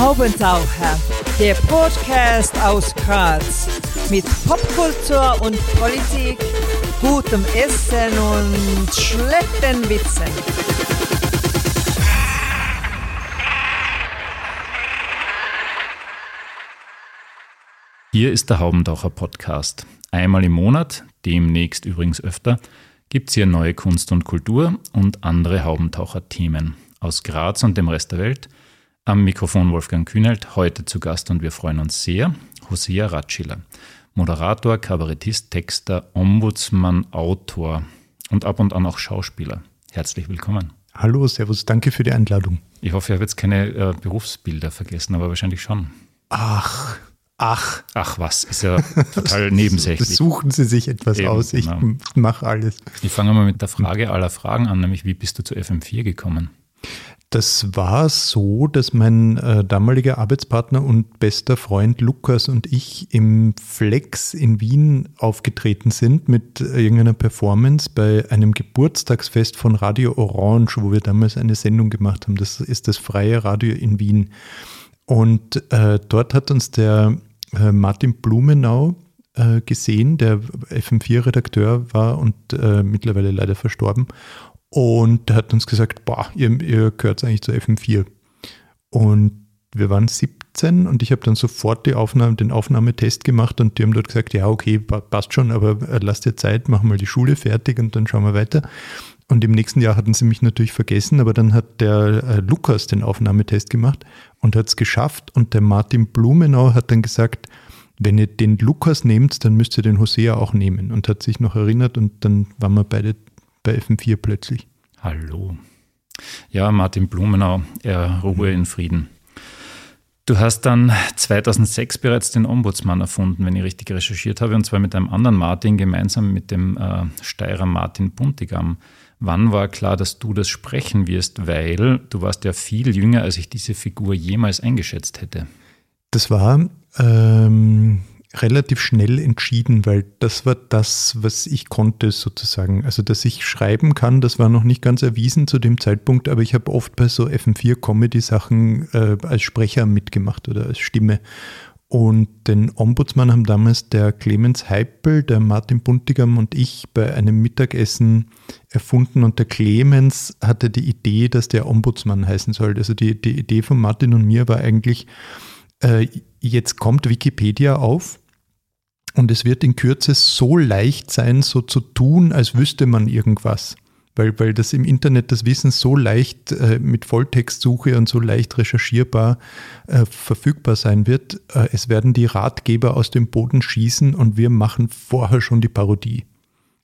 Haubentaucher, der Podcast aus Graz mit Popkultur und Politik, gutem Essen und schlechten Witzen. Hier ist der Haubentaucher Podcast. Einmal im Monat, demnächst übrigens öfter, gibt es hier neue Kunst und Kultur und andere Haubentaucher-Themen aus Graz und dem Rest der Welt – am Mikrofon Wolfgang Kühnelt, heute zu Gast und wir freuen uns sehr, Hosea Ratschiller, Moderator, Kabarettist, Texter, Ombudsmann, Autor und ab und an auch Schauspieler. Herzlich willkommen. Hallo, Servus, danke für die Einladung. Ich hoffe, ich habe jetzt keine äh, Berufsbilder vergessen, aber wahrscheinlich schon. Ach, ach. Ach was, ist ja total nebensächlich. Suchen Sie sich etwas Eben, aus, ich genau. mache alles. Ich fange mal mit der Frage aller Fragen an, nämlich wie bist du zu FM4 gekommen? Das war so, dass mein äh, damaliger Arbeitspartner und bester Freund Lukas und ich im Flex in Wien aufgetreten sind mit irgendeiner Performance bei einem Geburtstagsfest von Radio Orange, wo wir damals eine Sendung gemacht haben. Das ist das freie Radio in Wien. Und äh, dort hat uns der äh, Martin Blumenau äh, gesehen, der FM4-Redakteur war und äh, mittlerweile leider verstorben. Und der hat uns gesagt, boah, ihr, ihr gehört eigentlich zur FM4. Und wir waren 17 und ich habe dann sofort die Aufnahme, den Aufnahmetest gemacht und die haben dort gesagt, ja, okay, passt schon, aber äh, lasst dir Zeit, machen mal die Schule fertig und dann schauen wir weiter. Und im nächsten Jahr hatten sie mich natürlich vergessen, aber dann hat der äh, Lukas den Aufnahmetest gemacht und hat es geschafft. Und der Martin Blumenau hat dann gesagt, wenn ihr den Lukas nehmt, dann müsst ihr den Hosea auch nehmen. Und hat sich noch erinnert und dann waren wir beide bei FM4 plötzlich. Hallo. Ja, Martin Blumenau, er ruhe in Frieden. Du hast dann 2006 bereits den Ombudsmann erfunden, wenn ich richtig recherchiert habe, und zwar mit einem anderen Martin, gemeinsam mit dem äh, Steirer Martin Buntigam. Wann war klar, dass du das sprechen wirst? Weil du warst ja viel jünger, als ich diese Figur jemals eingeschätzt hätte. Das war ähm, relativ schnell entschieden, weil das war das, was ich konnte sozusagen. Also, dass ich schreiben kann, das war noch nicht ganz erwiesen zu dem Zeitpunkt, aber ich habe oft bei so FM4-Comedy-Sachen äh, als Sprecher mitgemacht oder als Stimme. Und den Ombudsmann haben damals der Clemens Heipel, der Martin Buntigam und ich bei einem Mittagessen erfunden. Und der Clemens hatte die Idee, dass der Ombudsmann heißen soll. Also die, die Idee von Martin und mir war eigentlich, äh, jetzt kommt Wikipedia auf und es wird in Kürze so leicht sein, so zu tun, als wüsste man irgendwas. Weil, weil das im Internet das Wissen so leicht äh, mit Volltextsuche und so leicht recherchierbar äh, verfügbar sein wird. Äh, es werden die Ratgeber aus dem Boden schießen und wir machen vorher schon die Parodie.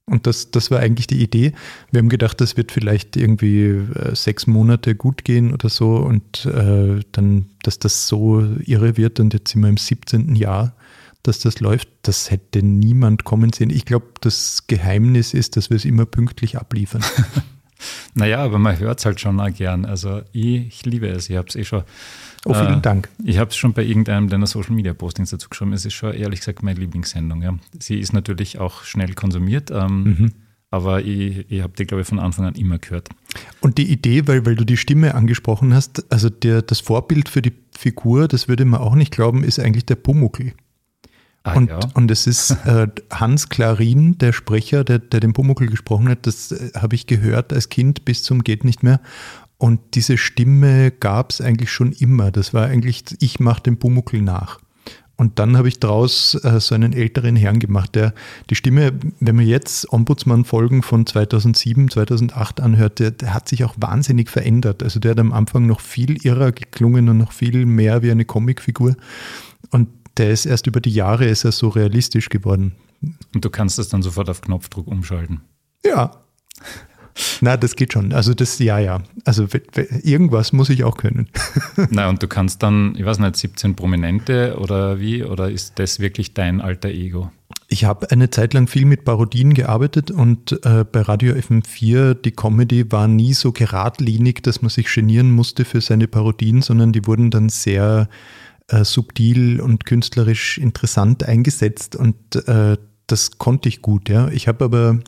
Und das, das war eigentlich die Idee. Wir haben gedacht, das wird vielleicht irgendwie äh, sechs Monate gut gehen oder so und äh, dann, dass das so irre wird und jetzt sind wir im 17. Jahr dass das läuft, das hätte niemand kommen sehen. Ich glaube, das Geheimnis ist, dass wir es immer pünktlich abliefern. naja, aber man hört es halt schon auch gern. Also ich, ich liebe es. Ich habe es eh schon. Oh, vielen äh, Dank. Ich habe es schon bei irgendeinem deiner Social Media Postings dazu geschrieben. Es ist schon ehrlich gesagt meine Lieblingssendung. Ja. Sie ist natürlich auch schnell konsumiert. Ähm, mhm. Aber ich, ich habe die, glaube ich, von Anfang an immer gehört. Und die Idee, weil, weil du die Stimme angesprochen hast, also der, das Vorbild für die Figur, das würde man auch nicht glauben, ist eigentlich der Pumuckl. Ah, und, ja. und es ist äh, Hans Klarin, der Sprecher, der, der den Pumuckl gesprochen hat, das äh, habe ich gehört als Kind bis zum geht nicht mehr. Und diese Stimme gab es eigentlich schon immer. Das war eigentlich, ich mache den Pumuckl nach. Und dann habe ich daraus äh, so einen älteren Herrn gemacht, der die Stimme, wenn man jetzt Ombudsmann-Folgen von 2007, 2008 anhört, der, der, hat sich auch wahnsinnig verändert. Also der hat am Anfang noch viel irrer geklungen und noch viel mehr wie eine Comicfigur. Und der ist erst über die Jahre ist er so realistisch geworden. Und du kannst das dann sofort auf Knopfdruck umschalten. Ja. Na, das geht schon. Also das, ja, ja. Also irgendwas muss ich auch können. Na, und du kannst dann, ich weiß nicht, 17 Prominente oder wie? Oder ist das wirklich dein alter Ego? Ich habe eine Zeit lang viel mit Parodien gearbeitet und äh, bei Radio FM4, die Comedy war nie so geradlinig, dass man sich genieren musste für seine Parodien, sondern die wurden dann sehr äh, subtil und künstlerisch interessant eingesetzt und äh, das konnte ich gut, ja. Ich habe aber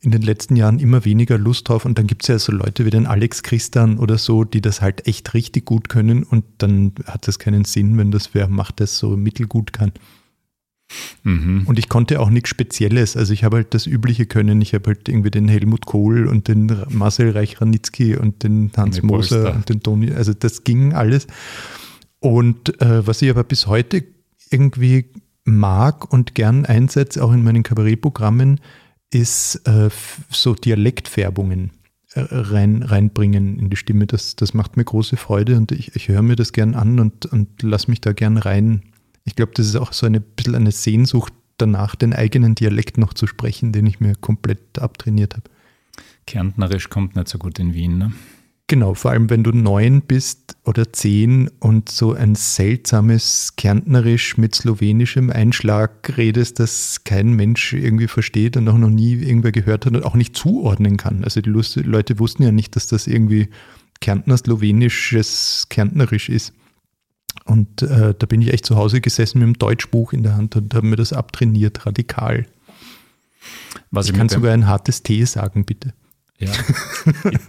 in den letzten Jahren immer weniger Lust drauf und dann gibt es ja so Leute wie den Alex Christian oder so, die das halt echt richtig gut können und dann hat das keinen Sinn, wenn das wer macht, das so mittelgut kann. Mhm. Und ich konnte auch nichts Spezielles. Also ich habe halt das Übliche können. Ich habe halt irgendwie den Helmut Kohl und den Marcel Reich-Ranitzky und den Hans Moser und den Toni. Also das ging alles. Und äh, was ich aber bis heute irgendwie mag und gern einsetze, auch in meinen Kabarettprogrammen, ist äh, so Dialektfärbungen äh, rein, reinbringen in die Stimme. Das, das macht mir große Freude und ich, ich höre mir das gern an und, und lass mich da gern rein ich glaube, das ist auch so ein bisschen eine Sehnsucht danach, den eigenen Dialekt noch zu sprechen, den ich mir komplett abtrainiert habe. Kärntnerisch kommt nicht so gut in Wien, ne? Genau, vor allem wenn du neun bist oder zehn und so ein seltsames Kärntnerisch mit slowenischem Einschlag redest, das kein Mensch irgendwie versteht und auch noch nie irgendwer gehört hat und auch nicht zuordnen kann. Also die Leute wussten ja nicht, dass das irgendwie Kärntner slowenisches Kärntnerisch ist. Und äh, da bin ich echt zu Hause gesessen mit dem Deutschbuch in der Hand und habe mir das abtrainiert, radikal. Was ich kann sogar ein hartes T sagen, bitte. Ja.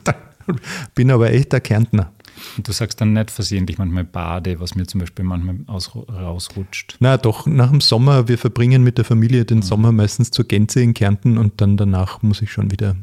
bin aber echter Kärntner. Und du sagst dann nicht versehentlich manchmal Bade, was mir zum Beispiel manchmal aus, rausrutscht. Na doch, nach dem Sommer, wir verbringen mit der Familie den mhm. Sommer meistens zur Gänze in Kärnten und dann danach muss ich schon wieder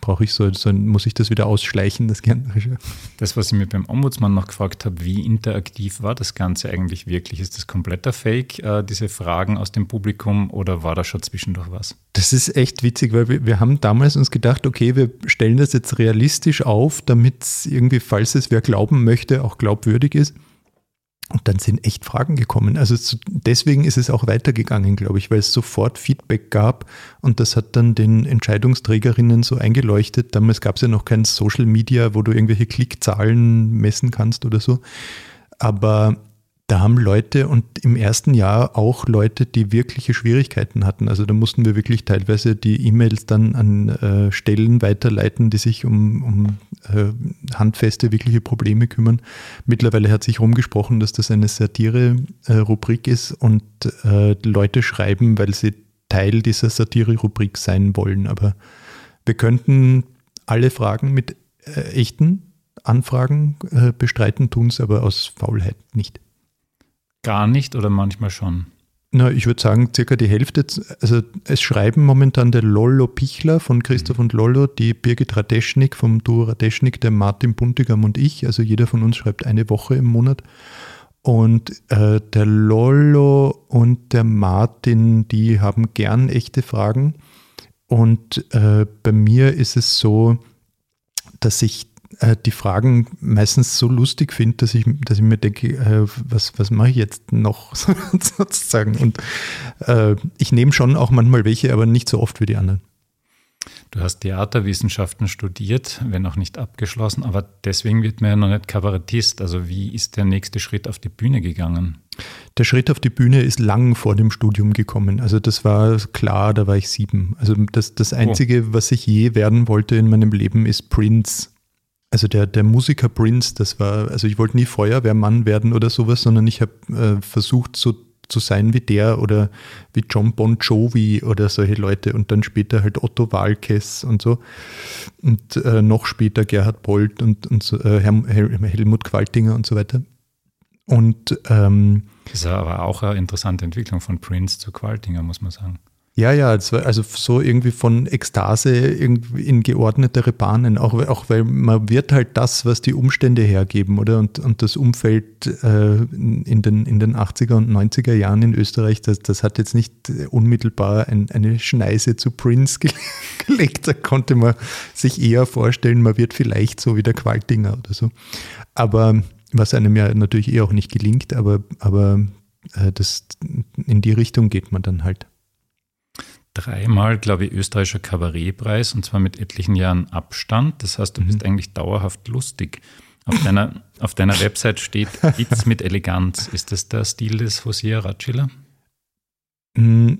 brauche ich so, so, muss ich das wieder ausschleichen, das Gärtnerische. Das, was ich mir beim Ombudsmann noch gefragt habe, wie interaktiv war das Ganze eigentlich wirklich? Ist das kompletter Fake, äh, diese Fragen aus dem Publikum, oder war da schon zwischendurch was? Das ist echt witzig, weil wir, wir haben damals uns gedacht, okay, wir stellen das jetzt realistisch auf, damit es irgendwie, falls es wer glauben möchte, auch glaubwürdig ist. Und dann sind echt Fragen gekommen. Also deswegen ist es auch weitergegangen, glaube ich, weil es sofort Feedback gab und das hat dann den Entscheidungsträgerinnen so eingeleuchtet. Damals gab es ja noch kein Social Media, wo du irgendwelche Klickzahlen messen kannst oder so. Aber da haben Leute und im ersten Jahr auch Leute, die wirkliche Schwierigkeiten hatten. Also da mussten wir wirklich teilweise die E-Mails dann an äh, Stellen weiterleiten, die sich um, um äh, handfeste, wirkliche Probleme kümmern. Mittlerweile hat sich rumgesprochen, dass das eine Satire-Rubrik ist und äh, Leute schreiben, weil sie Teil dieser Satire-Rubrik sein wollen. Aber wir könnten alle Fragen mit äh, echten Anfragen äh, bestreiten, tun es aber aus Faulheit nicht. Gar nicht oder manchmal schon? Na, ich würde sagen, circa die Hälfte. Also es schreiben momentan der Lollo Pichler von Christoph und Lollo, die Birgit Radeschnik vom Duo Radeschnik, der Martin Buntigam und ich. Also jeder von uns schreibt eine Woche im Monat. Und äh, der Lollo und der Martin, die haben gern echte Fragen. Und äh, bei mir ist es so, dass ich äh, die Fragen meistens so lustig finde, dass ich, dass ich mir denke, äh, was, was mache ich jetzt noch sozusagen? Und äh, ich nehme schon auch manchmal welche, aber nicht so oft wie die anderen. Du hast Theaterwissenschaften studiert, wenn auch nicht abgeschlossen, aber deswegen wird man ja noch nicht Kabarettist. Also wie ist der nächste Schritt auf die Bühne gegangen? Der Schritt auf die Bühne ist lang vor dem Studium gekommen. Also das war klar, da war ich sieben. Also das, das oh. Einzige, oh. was ich je werden wollte in meinem Leben, ist Prince. Also der, der Musiker Prince, das war, also ich wollte nie Feuerwehrmann werden oder sowas, sondern ich habe äh, versucht, so zu sein wie der oder wie John Bon Jovi oder solche Leute und dann später halt Otto Walkes und so und äh, noch später Gerhard Bolt und, und so, äh, Helmut Qualtinger und so weiter. Und ähm, das ist aber auch eine interessante Entwicklung von Prince zu Qualtinger, muss man sagen. Ja, ja, also so irgendwie von Ekstase irgendwie in geordnetere Bahnen, auch, auch weil man wird halt das, was die Umstände hergeben, oder? Und, und das Umfeld äh, in, den, in den 80er und 90er Jahren in Österreich, das, das hat jetzt nicht unmittelbar ein, eine Schneise zu Prince gelegt. Da konnte man sich eher vorstellen, man wird vielleicht so wie der Qualtinger oder so. Aber was einem ja natürlich eh auch nicht gelingt, aber, aber äh, das, in die Richtung geht man dann halt dreimal, glaube ich, österreichischer Kabarettpreis und zwar mit etlichen Jahren Abstand. Das heißt, du mhm. bist eigentlich dauerhaft lustig. Auf deiner, auf deiner Website steht Witz mit Eleganz. Ist das der Stil des Hosea Ratschiller? Mm,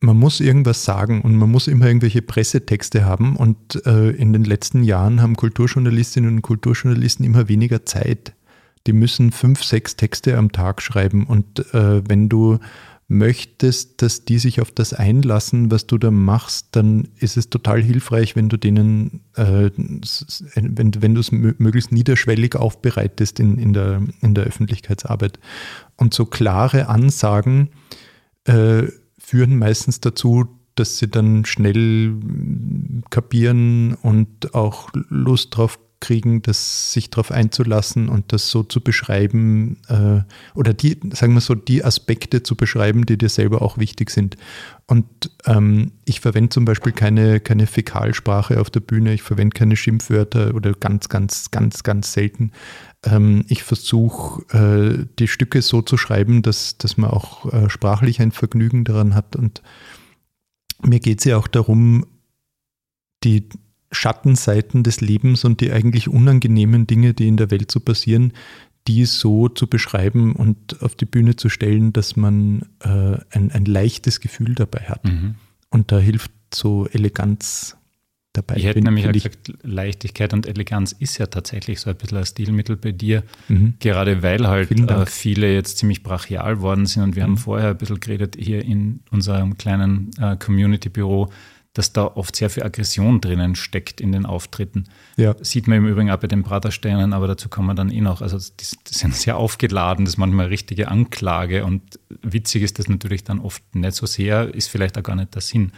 man muss irgendwas sagen und man muss immer irgendwelche Pressetexte haben und äh, in den letzten Jahren haben Kulturjournalistinnen und Kulturjournalisten immer weniger Zeit. Die müssen fünf, sechs Texte am Tag schreiben und äh, wenn du möchtest, dass die sich auf das einlassen, was du da machst, dann ist es total hilfreich, wenn du denen, äh, wenn, wenn du es möglichst niederschwellig aufbereitest in, in, der, in der Öffentlichkeitsarbeit. Und so klare Ansagen äh, führen meistens dazu, dass sie dann schnell kapieren und auch Lust drauf kriegen, das sich darauf einzulassen und das so zu beschreiben äh, oder die, sagen wir so, die Aspekte zu beschreiben, die dir selber auch wichtig sind. Und ähm, ich verwende zum Beispiel keine, keine Fäkalsprache auf der Bühne, ich verwende keine Schimpfwörter oder ganz, ganz, ganz, ganz selten. Ähm, ich versuche, äh, die Stücke so zu schreiben, dass, dass man auch äh, sprachlich ein Vergnügen daran hat. Und mir geht es ja auch darum, die Schattenseiten des Lebens und die eigentlich unangenehmen Dinge, die in der Welt so passieren, die so zu beschreiben und auf die Bühne zu stellen, dass man äh, ein, ein leichtes Gefühl dabei hat. Mhm. Und da hilft so Eleganz dabei. Ich hätte nämlich ich, gesagt, Leichtigkeit und Eleganz ist ja tatsächlich so ein bisschen ein Stilmittel bei dir, mhm. gerade weil halt äh, viele jetzt ziemlich brachial worden sind und wir mhm. haben vorher ein bisschen geredet hier in unserem kleinen äh, Community-Büro, dass da oft sehr viel Aggression drinnen steckt in den Auftritten. Ja. Sieht man im Übrigen auch bei den Pratersteinen, aber dazu kommen wir dann eh noch. Also die, die sind sehr aufgeladen, das ist manchmal richtige Anklage und witzig ist das natürlich dann oft nicht so sehr, ist vielleicht auch gar nicht der Sinn.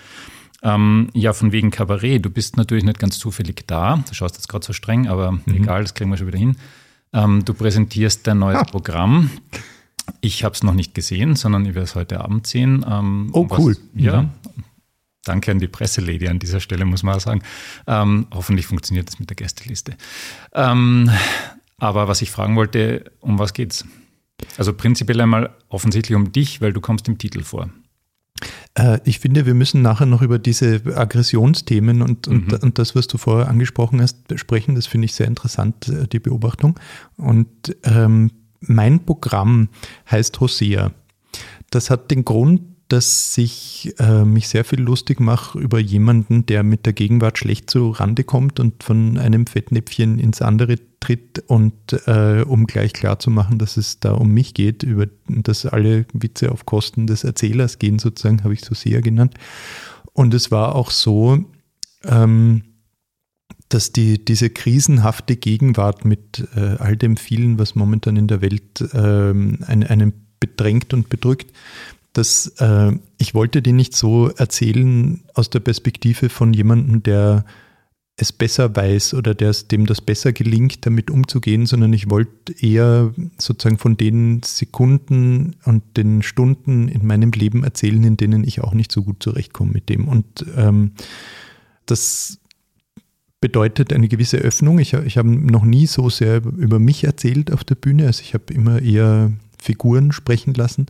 Ähm, ja, von wegen Kabarett, du bist natürlich nicht ganz zufällig da, du schaust jetzt gerade so streng, aber mhm. egal, das kriegen wir schon wieder hin. Ähm, du präsentierst dein neues ah. Programm. Ich habe es noch nicht gesehen, sondern ich werde es heute Abend sehen. Ähm, oh, cool. ja, mhm. Danke an die Presselady an dieser Stelle, muss man auch sagen. Ähm, hoffentlich funktioniert das mit der Gästeliste. Ähm, aber was ich fragen wollte, um was geht's? Also prinzipiell einmal offensichtlich um dich, weil du kommst im Titel vor. Äh, ich finde, wir müssen nachher noch über diese Aggressionsthemen und, und, mhm. und das, was du vorher angesprochen hast, sprechen. Das finde ich sehr interessant, äh, die Beobachtung. Und ähm, mein Programm heißt Hosea. Das hat den Grund, dass ich äh, mich sehr viel lustig mache über jemanden, der mit der Gegenwart schlecht zu Rande kommt und von einem Fettnäpfchen ins andere tritt und äh, um gleich klar zu machen, dass es da um mich geht, über dass alle Witze auf Kosten des Erzählers gehen, sozusagen, habe ich so sehr genannt. Und es war auch so, ähm, dass die, diese krisenhafte Gegenwart mit äh, all dem vielen, was momentan in der Welt ähm, einen, einen bedrängt und bedrückt, dass äh, ich wollte die nicht so erzählen aus der Perspektive von jemandem, der es besser weiß oder der dem das besser gelingt, damit umzugehen, sondern ich wollte eher sozusagen von den Sekunden und den Stunden in meinem Leben erzählen, in denen ich auch nicht so gut zurechtkomme mit dem. Und ähm, das bedeutet eine gewisse Öffnung. Ich, ich habe noch nie so sehr über mich erzählt auf der Bühne. Also ich habe immer eher Figuren sprechen lassen.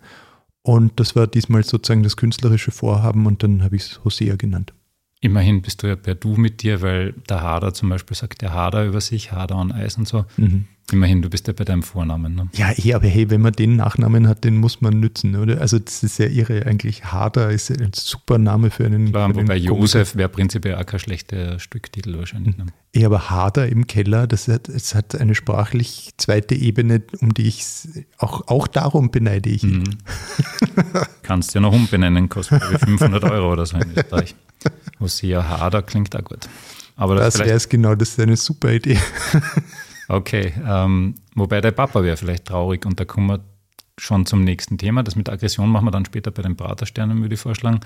Und das war diesmal sozusagen das künstlerische Vorhaben und dann habe ich es Hosea genannt. Immerhin bist du ja per Du mit dir, weil der Hader zum Beispiel sagt der Hader über sich, Hader on Eis und so. Mhm. Immerhin, du bist ja bei deinem Vornamen. Ne? Ja, eh, aber hey, wenn man den Nachnamen hat, den muss man nützen, oder? Also das ist ja irre eigentlich. Hader ist ein super Name für einen. Klar, für wobei Josef wäre prinzipiell auch kein schlechter Stücktitel wahrscheinlich. Ne? Ja, aber Hader im Keller, das hat, es hat eine sprachlich zweite Ebene, um die ich auch, auch darum beneide ich. Mhm. Kannst ja noch umbenennen, kostet 500 Euro oder so in Österreich. Hosea Hader klingt auch gut. Aber das, das wäre es genau, das ist eine super Idee. Okay, ähm, wobei der Papa wäre vielleicht traurig und da kommen wir schon zum nächsten Thema. Das mit Aggression machen wir dann später bei den Pratersternen, würde ich vorschlagen.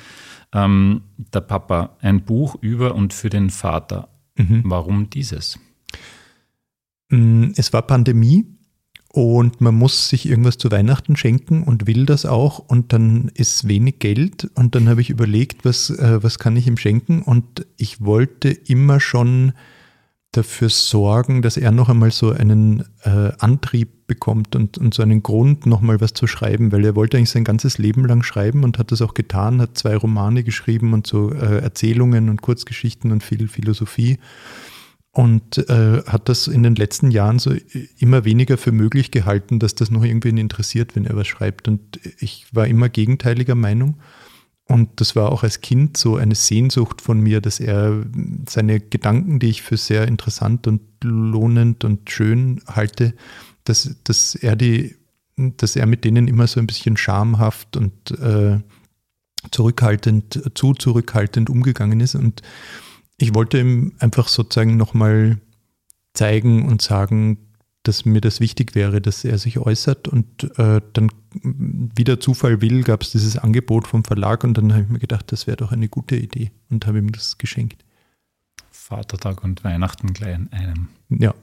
Ähm, der Papa, ein Buch über und für den Vater. Mhm. Warum dieses? Mm, es war Pandemie und man muss sich irgendwas zu Weihnachten schenken und will das auch. Und dann ist wenig Geld. Und dann habe ich überlegt, was, äh, was kann ich ihm schenken? Und ich wollte immer schon dafür sorgen, dass er noch einmal so einen äh, Antrieb bekommt und, und so einen Grund, noch mal was zu schreiben, weil er wollte eigentlich sein ganzes Leben lang schreiben und hat das auch getan, hat zwei Romane geschrieben und so äh, Erzählungen und Kurzgeschichten und viel Philosophie und äh, hat das in den letzten Jahren so immer weniger für möglich gehalten, dass das noch irgendwen interessiert, wenn er was schreibt. Und ich war immer gegenteiliger Meinung. Und das war auch als Kind so eine Sehnsucht von mir, dass er seine Gedanken, die ich für sehr interessant und lohnend und schön halte, dass, dass er die dass er mit denen immer so ein bisschen schamhaft und äh, zurückhaltend, zu zurückhaltend umgegangen ist. Und ich wollte ihm einfach sozusagen nochmal zeigen und sagen, dass mir das wichtig wäre, dass er sich äußert. Und äh, dann, wie der Zufall will, gab es dieses Angebot vom Verlag und dann habe ich mir gedacht, das wäre doch eine gute Idee und habe ihm das geschenkt. Vatertag und Weihnachten gleich in einem. Ja.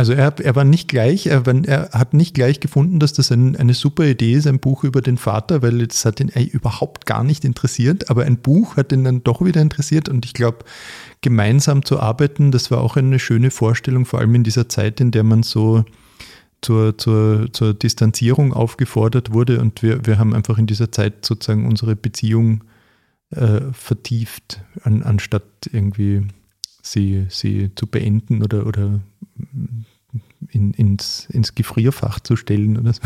Also er, er war nicht gleich, er, er, hat nicht gleich gefunden, dass das ein, eine super Idee ist, ein Buch über den Vater, weil das hat ihn überhaupt gar nicht interessiert, aber ein Buch hat ihn dann doch wieder interessiert und ich glaube, gemeinsam zu arbeiten, das war auch eine schöne Vorstellung, vor allem in dieser Zeit, in der man so zur, zur, zur Distanzierung aufgefordert wurde. Und wir, wir haben einfach in dieser Zeit sozusagen unsere Beziehung äh, vertieft, an, anstatt irgendwie sie, sie zu beenden oder, oder in, ins, ins Gefrierfach zu stellen oder so.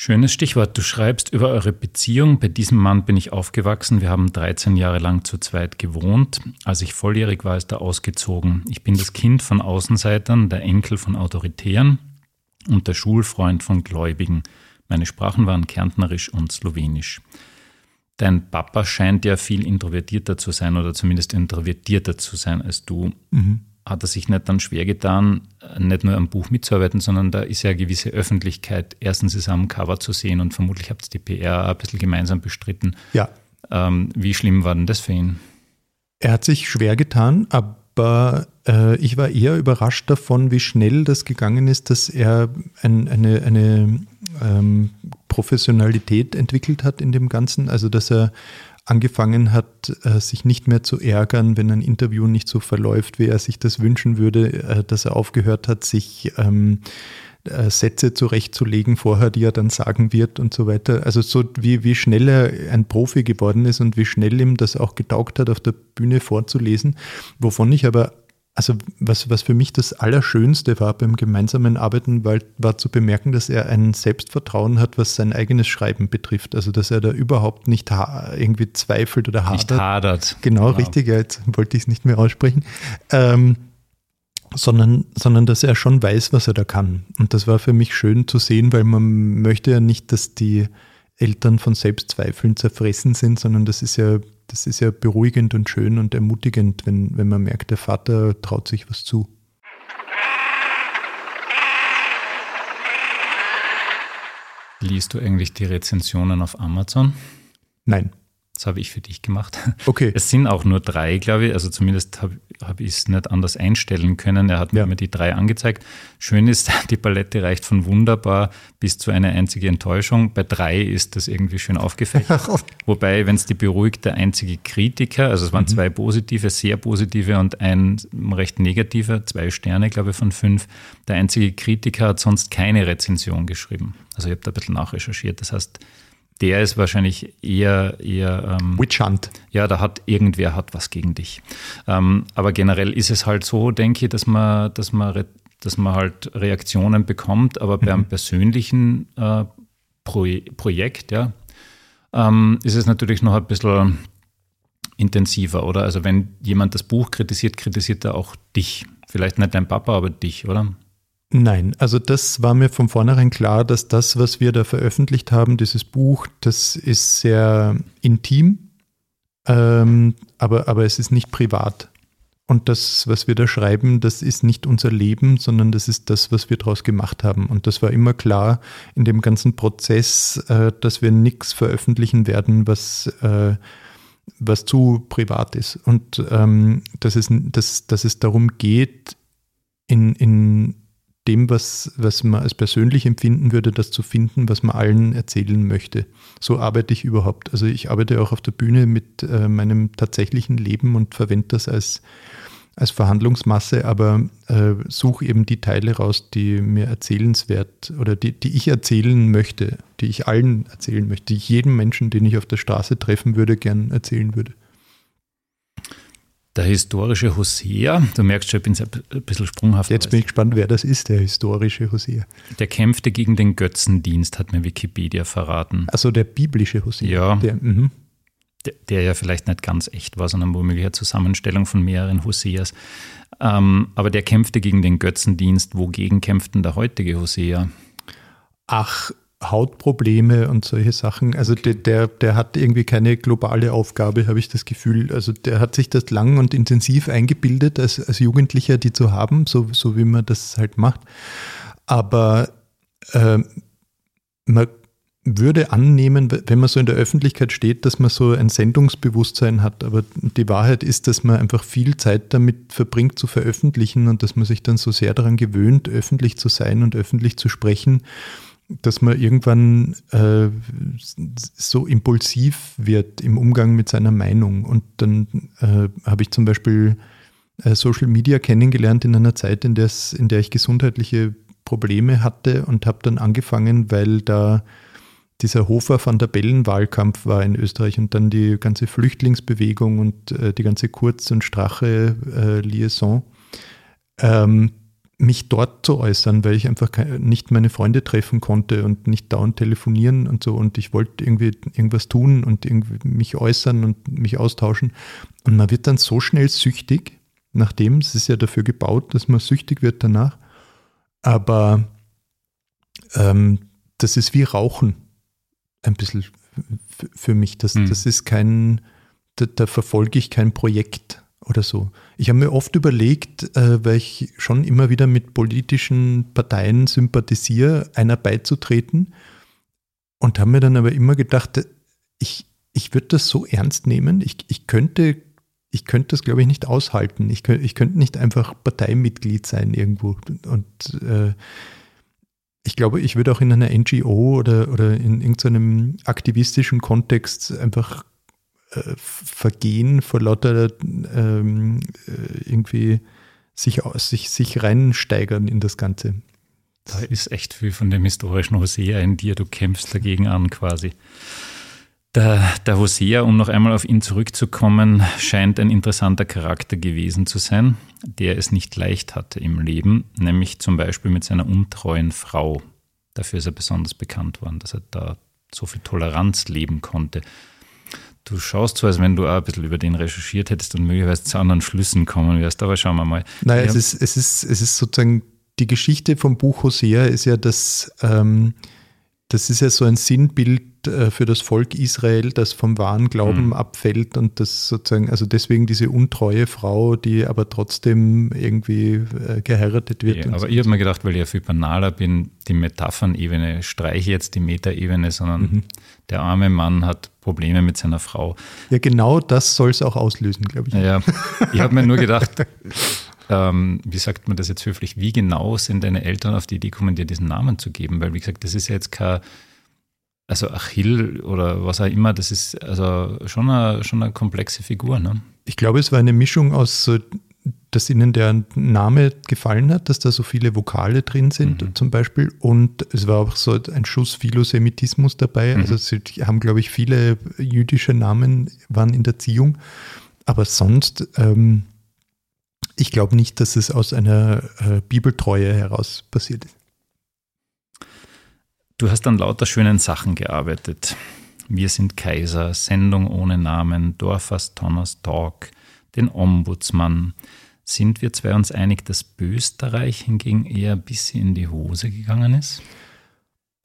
Schönes Stichwort. Du schreibst über eure Beziehung. Bei diesem Mann bin ich aufgewachsen. Wir haben 13 Jahre lang zu zweit gewohnt. Als ich volljährig war, ist er ausgezogen. Ich bin das Kind von Außenseitern, der Enkel von Autoritären und der Schulfreund von Gläubigen. Meine Sprachen waren Kärntnerisch und Slowenisch. Dein Papa scheint ja viel introvertierter zu sein oder zumindest introvertierter zu sein als du. Mhm. Hat er sich nicht dann schwer getan, nicht nur am Buch mitzuarbeiten, sondern da ist ja eine gewisse Öffentlichkeit. Erstens ist er am Cover zu sehen und vermutlich habt ihr die PR ein bisschen gemeinsam bestritten. Ja. Ähm, wie schlimm war denn das für ihn? Er hat sich schwer getan, aber äh, ich war eher überrascht davon, wie schnell das gegangen ist, dass er ein, eine, eine ähm, Professionalität entwickelt hat in dem Ganzen. Also dass er angefangen hat, äh, sich nicht mehr zu ärgern, wenn ein Interview nicht so verläuft, wie er sich das wünschen würde, äh, dass er aufgehört hat, sich ähm, äh, Sätze zurechtzulegen vorher, die er dann sagen wird und so weiter. Also so wie, wie schnell er ein Profi geworden ist und wie schnell ihm das auch getaugt hat, auf der Bühne vorzulesen, wovon ich aber also was, was für mich das Allerschönste war beim gemeinsamen Arbeiten, war, war zu bemerken, dass er ein Selbstvertrauen hat, was sein eigenes Schreiben betrifft. Also dass er da überhaupt nicht irgendwie zweifelt oder hadert. Nicht hadert. Genau, genau. richtig, ja, jetzt wollte ich es nicht mehr aussprechen. Ähm, sondern, sondern dass er schon weiß, was er da kann. Und das war für mich schön zu sehen, weil man möchte ja nicht, dass die Eltern von Selbstzweifeln zerfressen sind, sondern das ist ja das ist ja beruhigend und schön und ermutigend, wenn, wenn man merkt, der Vater traut sich was zu. Liest du eigentlich die Rezensionen auf Amazon? Nein. Das habe ich für dich gemacht. Okay. Es sind auch nur drei, glaube ich. Also zumindest habe hab ich es nicht anders einstellen können. Er hat mir ja. immer die drei angezeigt. Schön ist, die Palette reicht von wunderbar bis zu einer einzigen Enttäuschung. Bei drei ist das irgendwie schön aufgefächert. Wobei, wenn es die beruhigt, der einzige Kritiker, also es waren mhm. zwei positive, sehr positive und ein recht negativer, zwei Sterne, glaube ich, von fünf. Der einzige Kritiker hat sonst keine Rezension geschrieben. Also ich habe da ein bisschen nachrecherchiert. Das heißt, der ist wahrscheinlich eher, eher ähm, Witch Hunt. Ja, da hat irgendwer hat was gegen dich. Ähm, aber generell ist es halt so, denke ich, dass man, dass man, dass man halt Reaktionen bekommt, aber mhm. beim persönlichen äh, Pro Projekt, ja, ähm, ist es natürlich noch ein bisschen intensiver, oder? Also wenn jemand das Buch kritisiert, kritisiert er auch dich. Vielleicht nicht dein Papa, aber dich, oder? Nein, also das war mir von vornherein klar, dass das, was wir da veröffentlicht haben, dieses Buch, das ist sehr intim, ähm, aber, aber es ist nicht privat. Und das, was wir da schreiben, das ist nicht unser Leben, sondern das ist das, was wir daraus gemacht haben. Und das war immer klar in dem ganzen Prozess, äh, dass wir nichts veröffentlichen werden, was, äh, was zu privat ist. Und ähm, dass, es, dass, dass es darum geht, in, in dem, was, was man als persönlich empfinden würde, das zu finden, was man allen erzählen möchte. So arbeite ich überhaupt. Also ich arbeite auch auf der Bühne mit äh, meinem tatsächlichen Leben und verwende das als, als Verhandlungsmasse, aber äh, suche eben die Teile raus, die mir erzählenswert oder die, die ich erzählen möchte, die ich allen erzählen möchte, die ich jedem Menschen, den ich auf der Straße treffen würde, gern erzählen würde. Der historische Hosea, du merkst schon, ich bin ein bisschen sprunghaft. Jetzt bin ich gespannt, wer das ist, der historische Hosea. Der kämpfte gegen den Götzendienst, hat mir Wikipedia verraten. Also der biblische Hosea. Ja. Der, mhm. der, der, ja vielleicht nicht ganz echt war, sondern womöglich eine Zusammenstellung von mehreren Hoseas. Ähm, aber der kämpfte gegen den Götzendienst. Wogegen kämpft denn der heutige Hosea? ach, Hautprobleme und solche Sachen. Also der, der, der hat irgendwie keine globale Aufgabe, habe ich das Gefühl. Also der hat sich das lang und intensiv eingebildet, als, als Jugendlicher die zu haben, so, so wie man das halt macht. Aber äh, man würde annehmen, wenn man so in der Öffentlichkeit steht, dass man so ein Sendungsbewusstsein hat. Aber die Wahrheit ist, dass man einfach viel Zeit damit verbringt zu veröffentlichen und dass man sich dann so sehr daran gewöhnt, öffentlich zu sein und öffentlich zu sprechen, dass man irgendwann äh, so impulsiv wird im Umgang mit seiner Meinung. Und dann äh, habe ich zum Beispiel äh, Social Media kennengelernt in einer Zeit, in, in der ich gesundheitliche Probleme hatte und habe dann angefangen, weil da dieser Hofer van der Bellen Wahlkampf war in Österreich und dann die ganze Flüchtlingsbewegung und äh, die ganze Kurz- und Strache-Liaison. Äh, ähm, mich dort zu äußern, weil ich einfach nicht meine Freunde treffen konnte und nicht dauernd telefonieren und so. Und ich wollte irgendwie irgendwas tun und irgendwie mich äußern und mich austauschen. Und man wird dann so schnell süchtig, nachdem es ist ja dafür gebaut, dass man süchtig wird danach. Aber ähm, das ist wie Rauchen ein bisschen für mich. Das, mhm. das ist kein, da, da verfolge ich kein Projekt oder so. Ich habe mir oft überlegt, äh, weil ich schon immer wieder mit politischen Parteien sympathisiere, einer beizutreten und habe mir dann aber immer gedacht, ich, ich würde das so ernst nehmen, ich, ich könnte ich könnte das, glaube ich, nicht aushalten. Ich, könnte, ich könnte nicht einfach Parteimitglied sein irgendwo. Und äh, ich glaube, ich würde auch in einer NGO oder, oder in irgendeinem aktivistischen Kontext einfach äh, vergehen vor lauter ähm, äh, irgendwie sich, sich, sich reinsteigern in das Ganze. Da ist echt viel von dem historischen Hosea in dir, du kämpfst dagegen an quasi. Der, der Hosea, um noch einmal auf ihn zurückzukommen, scheint ein interessanter Charakter gewesen zu sein, der es nicht leicht hatte im Leben, nämlich zum Beispiel mit seiner untreuen Frau. Dafür ist er besonders bekannt worden, dass er da so viel Toleranz leben konnte. Du schaust so, als wenn du auch ein bisschen über den recherchiert hättest und möglicherweise zu anderen Schlüssen kommen wirst, aber schauen wir mal. Naja, es ist, es, ist, es ist sozusagen, die Geschichte vom Buch Hosea ist ja, dass ähm, das ist ja so ein Sinnbild für das Volk Israel, das vom wahren Glauben mhm. abfällt und das sozusagen, also deswegen diese untreue Frau, die aber trotzdem irgendwie äh, geheiratet wird. Ja, aber so. ich habe mir gedacht, weil ich ja viel banaler bin, die Metaphernebene streiche jetzt die Metaebene, sondern mhm. der arme Mann hat Probleme mit seiner Frau. Ja, genau das soll es auch auslösen, glaube ich. Ja, ich habe mir nur gedacht, ähm, wie sagt man das jetzt höflich, wie genau sind deine Eltern auf die Idee gekommen, dir diesen Namen zu geben? Weil, wie gesagt, das ist ja jetzt kein, also Achill oder was auch immer, das ist also schon eine, schon eine komplexe Figur. Ne? Ich glaube, es war eine Mischung aus dass ihnen der Name gefallen hat, dass da so viele Vokale drin sind mhm. zum Beispiel. Und es war auch so ein Schuss Philosemitismus dabei. Mhm. Also sie haben, glaube ich, viele jüdische Namen waren in der Ziehung. Aber sonst ähm, ich glaube nicht, dass es aus einer äh, Bibeltreue heraus passiert ist. Du hast an lauter schönen Sachen gearbeitet. Wir sind Kaiser, Sendung ohne Namen, Dorfers Thomas Talk, den Ombudsmann. Sind wir zwei uns einig, dass Österreich hingegen eher ein bisschen in die Hose gegangen ist?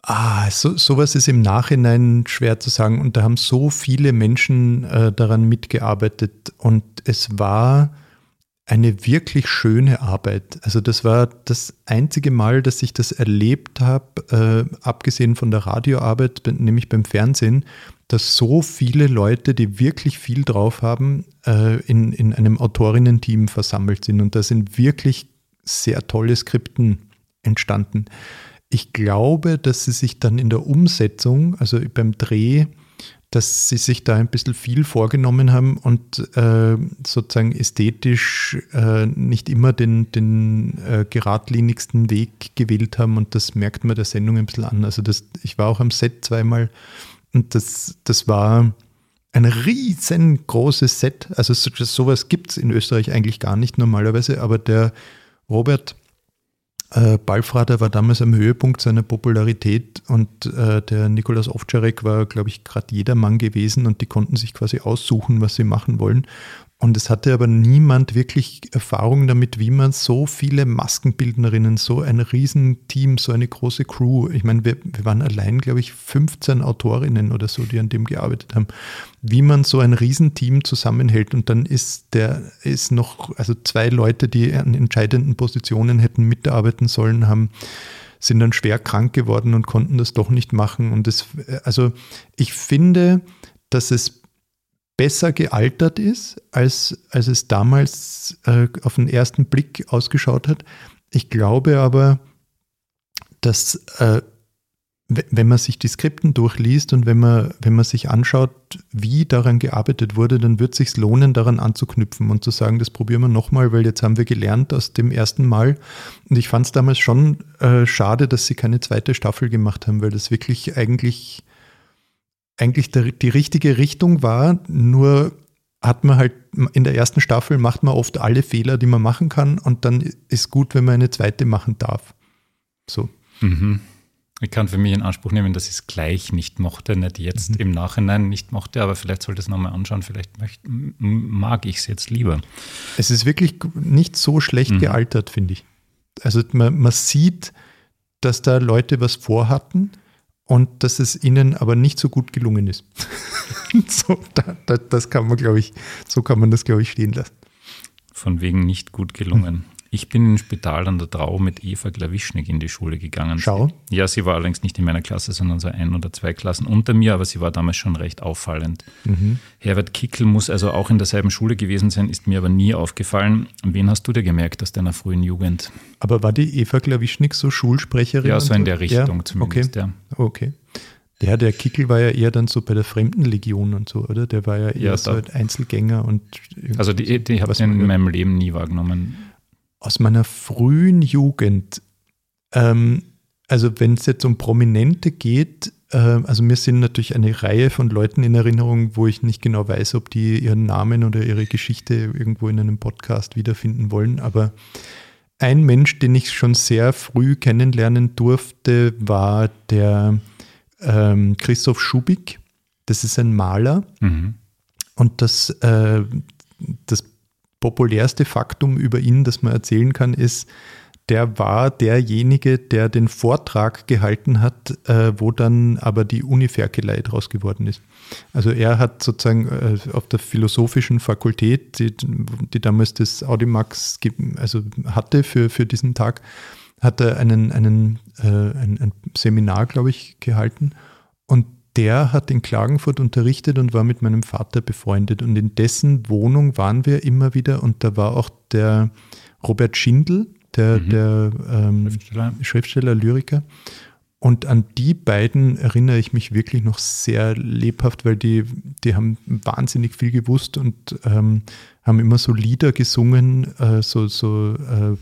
Ah, so, sowas ist im Nachhinein schwer zu sagen. Und da haben so viele Menschen äh, daran mitgearbeitet. Und es war eine wirklich schöne Arbeit. Also das war das einzige Mal, dass ich das erlebt habe, äh, abgesehen von der Radioarbeit, nämlich beim Fernsehen, dass so viele Leute, die wirklich viel drauf haben, äh, in, in einem Autorinnen-Team versammelt sind. Und da sind wirklich sehr tolle Skripten entstanden. Ich glaube, dass sie sich dann in der Umsetzung, also beim Dreh, dass sie sich da ein bisschen viel vorgenommen haben und äh, sozusagen ästhetisch äh, nicht immer den, den äh, geradlinigsten Weg gewählt haben und das merkt man der Sendung ein bisschen an. Also das, ich war auch am Set zweimal und das, das war ein riesengroßes Set. Also so, sowas gibt es in Österreich eigentlich gar nicht normalerweise, aber der Robert äh, Balfrader war damals am Höhepunkt seiner Popularität und äh, der Nikolaus Ovtcharek war, glaube ich, gerade jeder Mann gewesen und die konnten sich quasi aussuchen, was sie machen wollen. Und es hatte aber niemand wirklich Erfahrung damit, wie man so viele Maskenbildnerinnen, so ein Riesenteam, so eine große Crew, ich meine, wir, wir waren allein, glaube ich, 15 Autorinnen oder so, die an dem gearbeitet haben, wie man so ein Riesenteam zusammenhält. Und dann ist der, ist noch, also zwei Leute, die an entscheidenden Positionen hätten mitarbeiten sollen, haben sind dann schwer krank geworden und konnten das doch nicht machen. Und das, also ich finde, dass es besser gealtert ist, als, als es damals äh, auf den ersten Blick ausgeschaut hat. Ich glaube aber, dass äh, wenn man sich die Skripten durchliest und wenn man, wenn man sich anschaut, wie daran gearbeitet wurde, dann wird es sich lohnen, daran anzuknüpfen und zu sagen, das probieren wir nochmal, weil jetzt haben wir gelernt aus dem ersten Mal. Und ich fand es damals schon äh, schade, dass sie keine zweite Staffel gemacht haben, weil das wirklich eigentlich eigentlich der, die richtige Richtung war, nur hat man halt in der ersten Staffel macht man oft alle Fehler, die man machen kann und dann ist gut, wenn man eine zweite machen darf. So. Mhm. Ich kann für mich in Anspruch nehmen, dass ich es gleich nicht mochte, nicht jetzt mhm. im Nachhinein nicht mochte, aber vielleicht sollte es nochmal anschauen, vielleicht möchte, mag ich es jetzt lieber. Es ist wirklich nicht so schlecht mhm. gealtert, finde ich. Also man, man sieht, dass da Leute was vorhatten und dass es ihnen aber nicht so gut gelungen ist. so, da, da, das kann man, glaube ich, so kann man das, glaube ich, stehen lassen. Von wegen nicht gut gelungen. Ich bin im Spital an der Trau mit Eva Glawischnik in die Schule gegangen. Schau. Ja, sie war allerdings nicht in meiner Klasse, sondern so ein oder zwei Klassen unter mir, aber sie war damals schon recht auffallend. Mhm. Herbert Kickel muss also auch in derselben Schule gewesen sein, ist mir aber nie aufgefallen. Wen hast du dir gemerkt aus deiner frühen Jugend? Aber war die Eva Glawischnik so Schulsprecherin? Ja, so in der Richtung ja? zumindest, okay. ja. Okay. Der, der Kickel war ja eher dann so bei der Fremdenlegion und so, oder? Der war ja eher ja, so ein Einzelgänger und. Also die, die habe ich in meinem Leben nie wahrgenommen aus meiner frühen Jugend, ähm, also wenn es jetzt um Prominente geht, äh, also mir sind natürlich eine Reihe von Leuten in Erinnerung, wo ich nicht genau weiß, ob die ihren Namen oder ihre Geschichte irgendwo in einem Podcast wiederfinden wollen, aber ein Mensch, den ich schon sehr früh kennenlernen durfte, war der ähm, Christoph Schubik. Das ist ein Maler. Mhm. Und das, äh, das populärste Faktum über ihn, das man erzählen kann, ist, der war derjenige, der den Vortrag gehalten hat, äh, wo dann aber die Uniferkelei draus geworden ist. Also er hat sozusagen äh, auf der philosophischen Fakultät, die, die damals das Audimax also hatte für, für diesen Tag, hat er einen, einen, äh, ein, ein Seminar, glaube ich, gehalten. Und der hat in Klagenfurt unterrichtet und war mit meinem Vater befreundet. Und in dessen Wohnung waren wir immer wieder. Und da war auch der Robert Schindel, der, mhm. der ähm, Schriftsteller. Schriftsteller, Lyriker. Und an die beiden erinnere ich mich wirklich noch sehr lebhaft, weil die, die haben wahnsinnig viel gewusst und ähm, haben immer so Lieder gesungen, äh, so, so äh,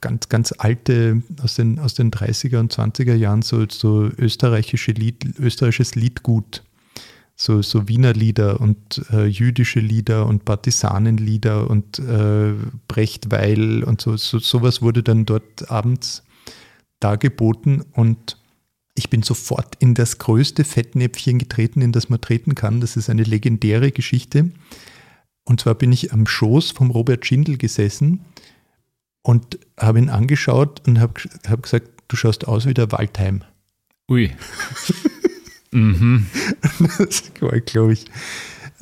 ganz, ganz alte, aus den, aus den 30er und 20er Jahren, so, so österreichische Lied, österreichisches Liedgut. So, so Wiener Lieder und äh, jüdische Lieder und Partisanenlieder und äh, Brechtweil und so, so. Sowas wurde dann dort abends dargeboten und ich bin sofort in das größte Fettnäpfchen getreten, in das man treten kann. Das ist eine legendäre Geschichte. Und zwar bin ich am Schoß vom Robert Schindel gesessen und habe ihn angeschaut und habe hab gesagt, du schaust aus wie der Waldheim. Ui. mhm. Das war, glaube ich,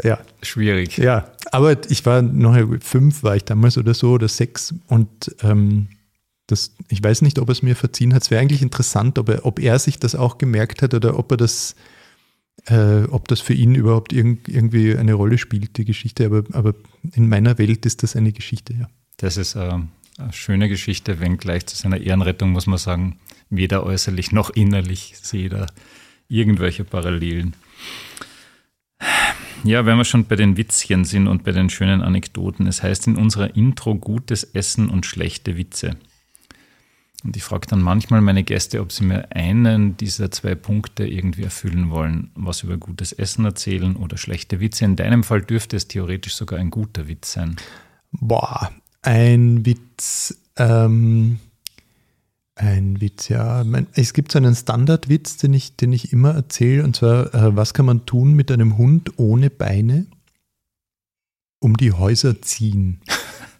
ja. Schwierig. Ja, aber ich war noch fünf, war ich damals oder so, oder sechs und ähm, das, ich weiß nicht, ob er es mir verziehen hat. Es wäre eigentlich interessant, ob er, ob er sich das auch gemerkt hat oder ob er das, äh, ob das für ihn überhaupt irg irgendwie eine Rolle spielt, die Geschichte. Aber, aber in meiner Welt ist das eine Geschichte, ja. Das ist ähm, schöne Geschichte, wenngleich zu seiner Ehrenrettung muss man sagen, weder äußerlich noch innerlich sehe da irgendwelche Parallelen. Ja, wenn wir schon bei den Witzchen sind und bei den schönen Anekdoten, es heißt in unserer Intro gutes Essen und schlechte Witze. Und ich frage dann manchmal meine Gäste, ob sie mir einen dieser zwei Punkte irgendwie erfüllen wollen, was über gutes Essen erzählen oder schlechte Witze. In deinem Fall dürfte es theoretisch sogar ein guter Witz sein. Boah, ein Witz, ähm, ein Witz, ja. Es gibt so einen Standardwitz, den ich, den ich immer erzähle, und zwar, äh, was kann man tun mit einem Hund ohne Beine? um die Häuser ziehen.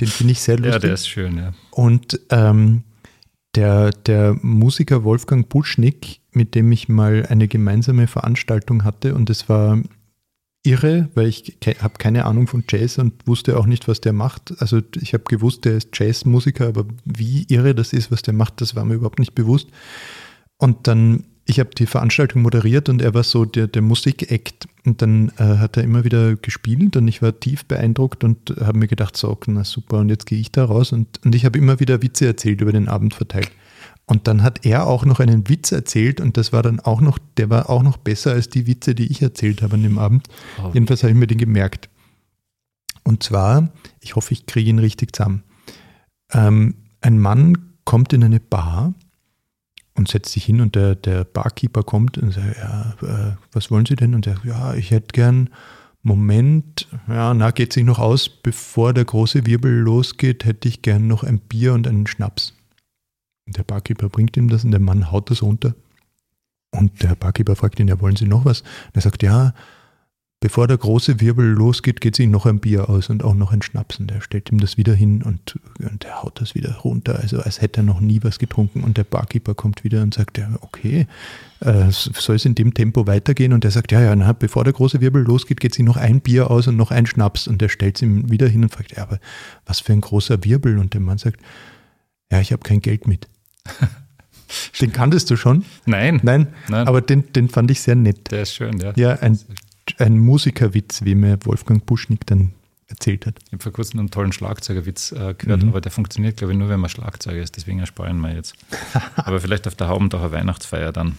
Den finde ich sehr lustig. Ja, der ist schön, ja. Und ähm, der, der Musiker Wolfgang Buschnick, mit dem ich mal eine gemeinsame Veranstaltung hatte, und es war irre, weil ich ke habe keine Ahnung von Jazz und wusste auch nicht, was der macht. Also ich habe gewusst, der ist Jazzmusiker, aber wie irre das ist, was der macht, das war mir überhaupt nicht bewusst. Und dann, ich habe die Veranstaltung moderiert und er war so der, der Musik-Act. Und dann äh, hat er immer wieder gespielt und ich war tief beeindruckt und habe mir gedacht, so, na super, und jetzt gehe ich da raus. Und, und ich habe immer wieder Witze erzählt über den Abend verteilt. Und dann hat er auch noch einen Witz erzählt und das war dann auch noch, der war auch noch besser als die Witze, die ich erzählt habe an dem Abend. Oh. Jedenfalls habe ich mir den gemerkt. Und zwar, ich hoffe, ich kriege ihn richtig zusammen. Ähm, ein Mann kommt in eine Bar und setzt sich hin und der, der Barkeeper kommt und sagt, ja, äh, was wollen Sie denn? Und er sagt, ja, ich hätte gern, Moment, ja, na, geht sich noch aus, bevor der große Wirbel losgeht, hätte ich gern noch ein Bier und einen Schnaps. Der Barkeeper bringt ihm das und der Mann haut das runter. Und der Barkeeper fragt ihn, ja, wollen Sie noch was? Und er sagt, ja, bevor der große Wirbel losgeht, geht sich noch ein Bier aus und auch noch ein Schnaps. Und er stellt ihm das wieder hin und, und er haut das wieder runter, also als hätte er noch nie was getrunken. Und der Barkeeper kommt wieder und sagt, ja, okay, äh, soll es in dem Tempo weitergehen? Und er sagt, ja, ja, na, bevor der große Wirbel losgeht, geht sich noch ein Bier aus und noch ein Schnaps. Und er stellt es ihm wieder hin und fragt, ja, aber was für ein großer Wirbel? Und der Mann sagt, ja, ich habe kein Geld mit. den kanntest du schon? Nein. Nein, Nein. aber den, den fand ich sehr nett. Der ist schön, ja. Ja, ein, ein Musikerwitz, wie mir Wolfgang Buschnick dann erzählt hat. Ich habe vor kurzem einen tollen Schlagzeugerwitz äh, gehört, mhm. aber der funktioniert, glaube ich, nur, wenn man Schlagzeuger ist. Deswegen ersparen wir jetzt. aber vielleicht auf der Haubendacher Weihnachtsfeier dann.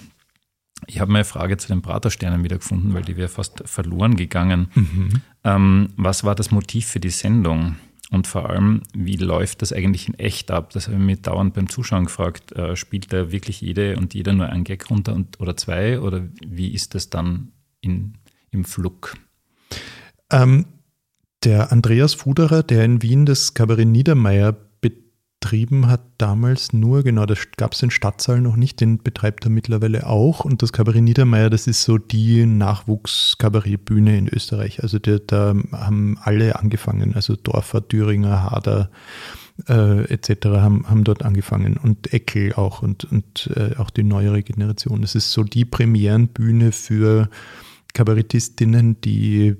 Ich habe meine Frage zu den Pratersternen wiedergefunden, weil die wäre fast verloren gegangen. Mhm. Ähm, was war das Motiv für die Sendung? Und vor allem, wie läuft das eigentlich in echt ab? Das habe ich mich dauernd beim Zuschauen gefragt. Äh, spielt da wirklich jede und jeder nur einen Gag runter und, oder zwei? Oder wie ist das dann in, im Flug? Ähm, der Andreas Fuderer, der in Wien das Kabarett Niedermeyer betrieben hat damals nur, genau, das gab es in Stadtsaal noch nicht, den betreibt er mittlerweile auch. Und das Kabarett Niedermeyer, das ist so die Nachwuchskabarettbühne in Österreich. Also der, da haben alle angefangen, also Dorfer, Thüringer, Hader äh, etc. Haben, haben dort angefangen und Eckel auch und, und äh, auch die neuere Generation. Das ist so die Premierenbühne für Kabarettistinnen, die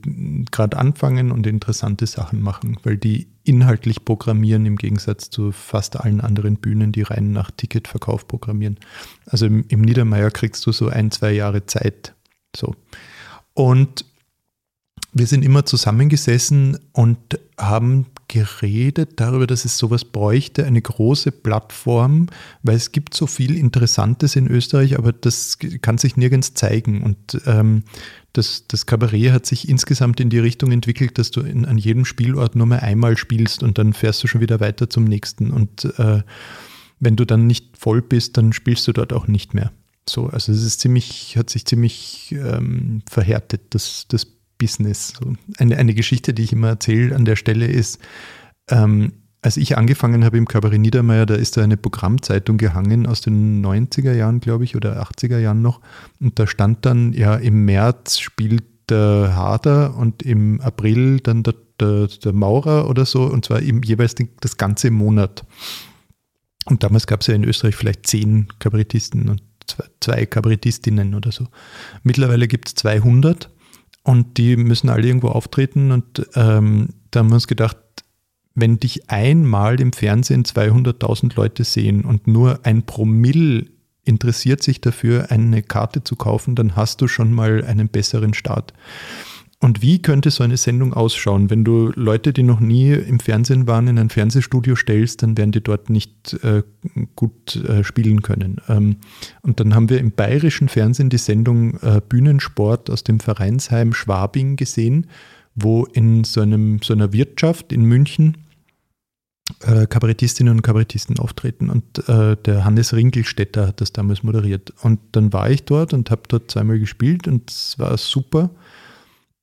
gerade anfangen und interessante Sachen machen, weil die inhaltlich programmieren im Gegensatz zu fast allen anderen Bühnen, die rein nach Ticketverkauf programmieren. Also im, im Niedermeier kriegst du so ein, zwei Jahre Zeit. So. Und wir sind immer zusammengesessen und haben geredet darüber, dass es sowas bräuchte, eine große Plattform, weil es gibt so viel Interessantes in Österreich, aber das kann sich nirgends zeigen. Und ähm, das, das Kabarett hat sich insgesamt in die Richtung entwickelt, dass du in, an jedem Spielort nur mal einmal spielst und dann fährst du schon wieder weiter zum nächsten. Und äh, wenn du dann nicht voll bist, dann spielst du dort auch nicht mehr. So, also es ist ziemlich, hat sich ziemlich ähm, verhärtet, das, das Business. Eine, eine Geschichte, die ich immer erzähle an der Stelle ist, ähm, als ich angefangen habe im Kabarett Niedermeyer, da ist da eine Programmzeitung gehangen aus den 90er Jahren, glaube ich, oder 80er Jahren noch. Und da stand dann, ja, im März spielt der Hader und im April dann der, der, der Maurer oder so, und zwar im, jeweils den, das ganze Monat. Und damals gab es ja in Österreich vielleicht zehn Kabarettisten und zwei, zwei Kabarettistinnen oder so. Mittlerweile gibt es 200 und die müssen alle irgendwo auftreten. Und ähm, da haben wir uns gedacht, wenn dich einmal im Fernsehen 200.000 Leute sehen und nur ein Promille interessiert sich dafür, eine Karte zu kaufen, dann hast du schon mal einen besseren Start. Und wie könnte so eine Sendung ausschauen? Wenn du Leute, die noch nie im Fernsehen waren, in ein Fernsehstudio stellst, dann werden die dort nicht äh, gut äh, spielen können. Ähm, und dann haben wir im bayerischen Fernsehen die Sendung äh, Bühnensport aus dem Vereinsheim Schwabing gesehen, wo in so, einem, so einer Wirtschaft in München äh, Kabarettistinnen und Kabarettisten auftreten. Und äh, der Hannes Ringelstetter hat das damals moderiert. Und dann war ich dort und habe dort zweimal gespielt und es war super.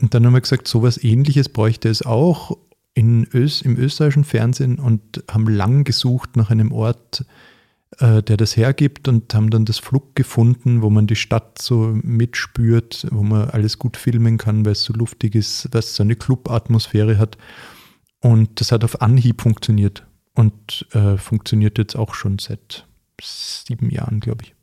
Und dann haben wir gesagt, sowas ähnliches bräuchte es auch in Ös im österreichischen Fernsehen und haben lang gesucht nach einem Ort, äh, der das hergibt und haben dann das Flug gefunden, wo man die Stadt so mitspürt, wo man alles gut filmen kann, weil es so luftig ist, weil es so eine Club-Atmosphäre hat. Und das hat auf Anhieb funktioniert und äh, funktioniert jetzt auch schon seit sieben Jahren, glaube ich.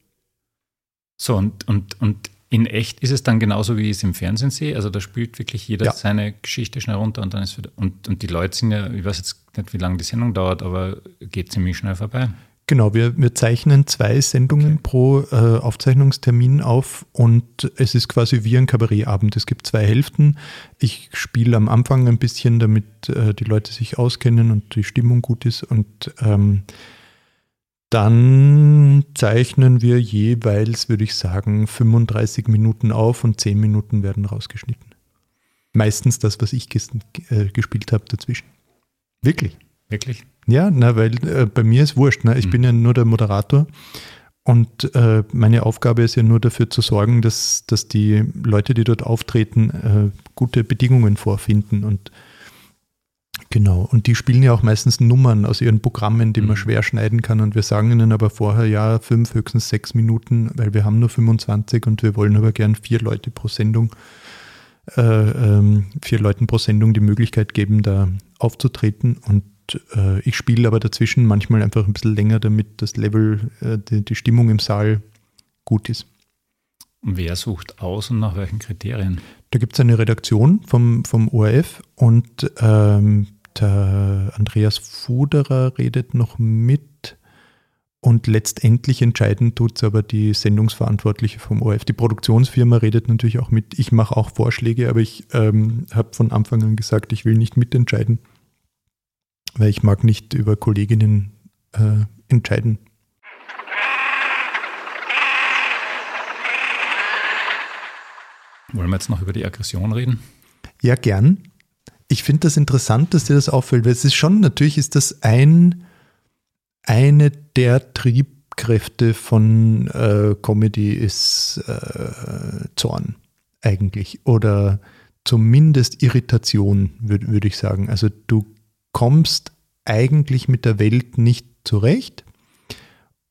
So, und, und, und in echt ist es dann genauso, wie ich es im Fernsehen sehe. Also da spielt wirklich jeder ja. seine Geschichte schnell runter und dann ist wieder. Und, und die Leute sind ja, ich weiß jetzt nicht, wie lange die Sendung dauert, aber geht ziemlich schnell vorbei. Genau, wir, wir zeichnen zwei Sendungen okay. pro äh, Aufzeichnungstermin auf und es ist quasi wie ein Kabarettabend. Es gibt zwei Hälften. Ich spiele am Anfang ein bisschen, damit äh, die Leute sich auskennen und die Stimmung gut ist und ähm, dann zeichnen wir jeweils, würde ich sagen, 35 Minuten auf und 10 Minuten werden rausgeschnitten. Meistens das, was ich ges äh, gespielt habe dazwischen. Wirklich? Wirklich? Ja, na, weil äh, bei mir ist wurscht. Ne? Ich mhm. bin ja nur der Moderator und äh, meine Aufgabe ist ja nur dafür zu sorgen, dass, dass die Leute, die dort auftreten, äh, gute Bedingungen vorfinden und Genau, und die spielen ja auch meistens Nummern aus ihren Programmen, die man mhm. schwer schneiden kann. Und wir sagen ihnen aber vorher, ja, fünf, höchstens sechs Minuten, weil wir haben nur 25 und wir wollen aber gern vier Leute pro Sendung, äh, ähm, vier Leuten pro Sendung die Möglichkeit geben, da aufzutreten. Und äh, ich spiele aber dazwischen manchmal einfach ein bisschen länger, damit das Level, äh, die, die Stimmung im Saal gut ist. Wer sucht aus und nach welchen Kriterien? Da gibt es eine Redaktion vom, vom ORF und ähm, der Andreas Fuderer redet noch mit und letztendlich entscheiden tut es aber die Sendungsverantwortliche vom ORF. Die Produktionsfirma redet natürlich auch mit. Ich mache auch Vorschläge, aber ich ähm, habe von Anfang an gesagt, ich will nicht mitentscheiden, weil ich mag nicht über Kolleginnen äh, entscheiden. Wollen wir jetzt noch über die Aggression reden? Ja, gern ich finde das interessant, dass dir das auffällt, weil es ist schon, natürlich ist das ein, eine der Triebkräfte von äh, Comedy ist äh, Zorn eigentlich oder zumindest Irritation, würde würd ich sagen. Also du kommst eigentlich mit der Welt nicht zurecht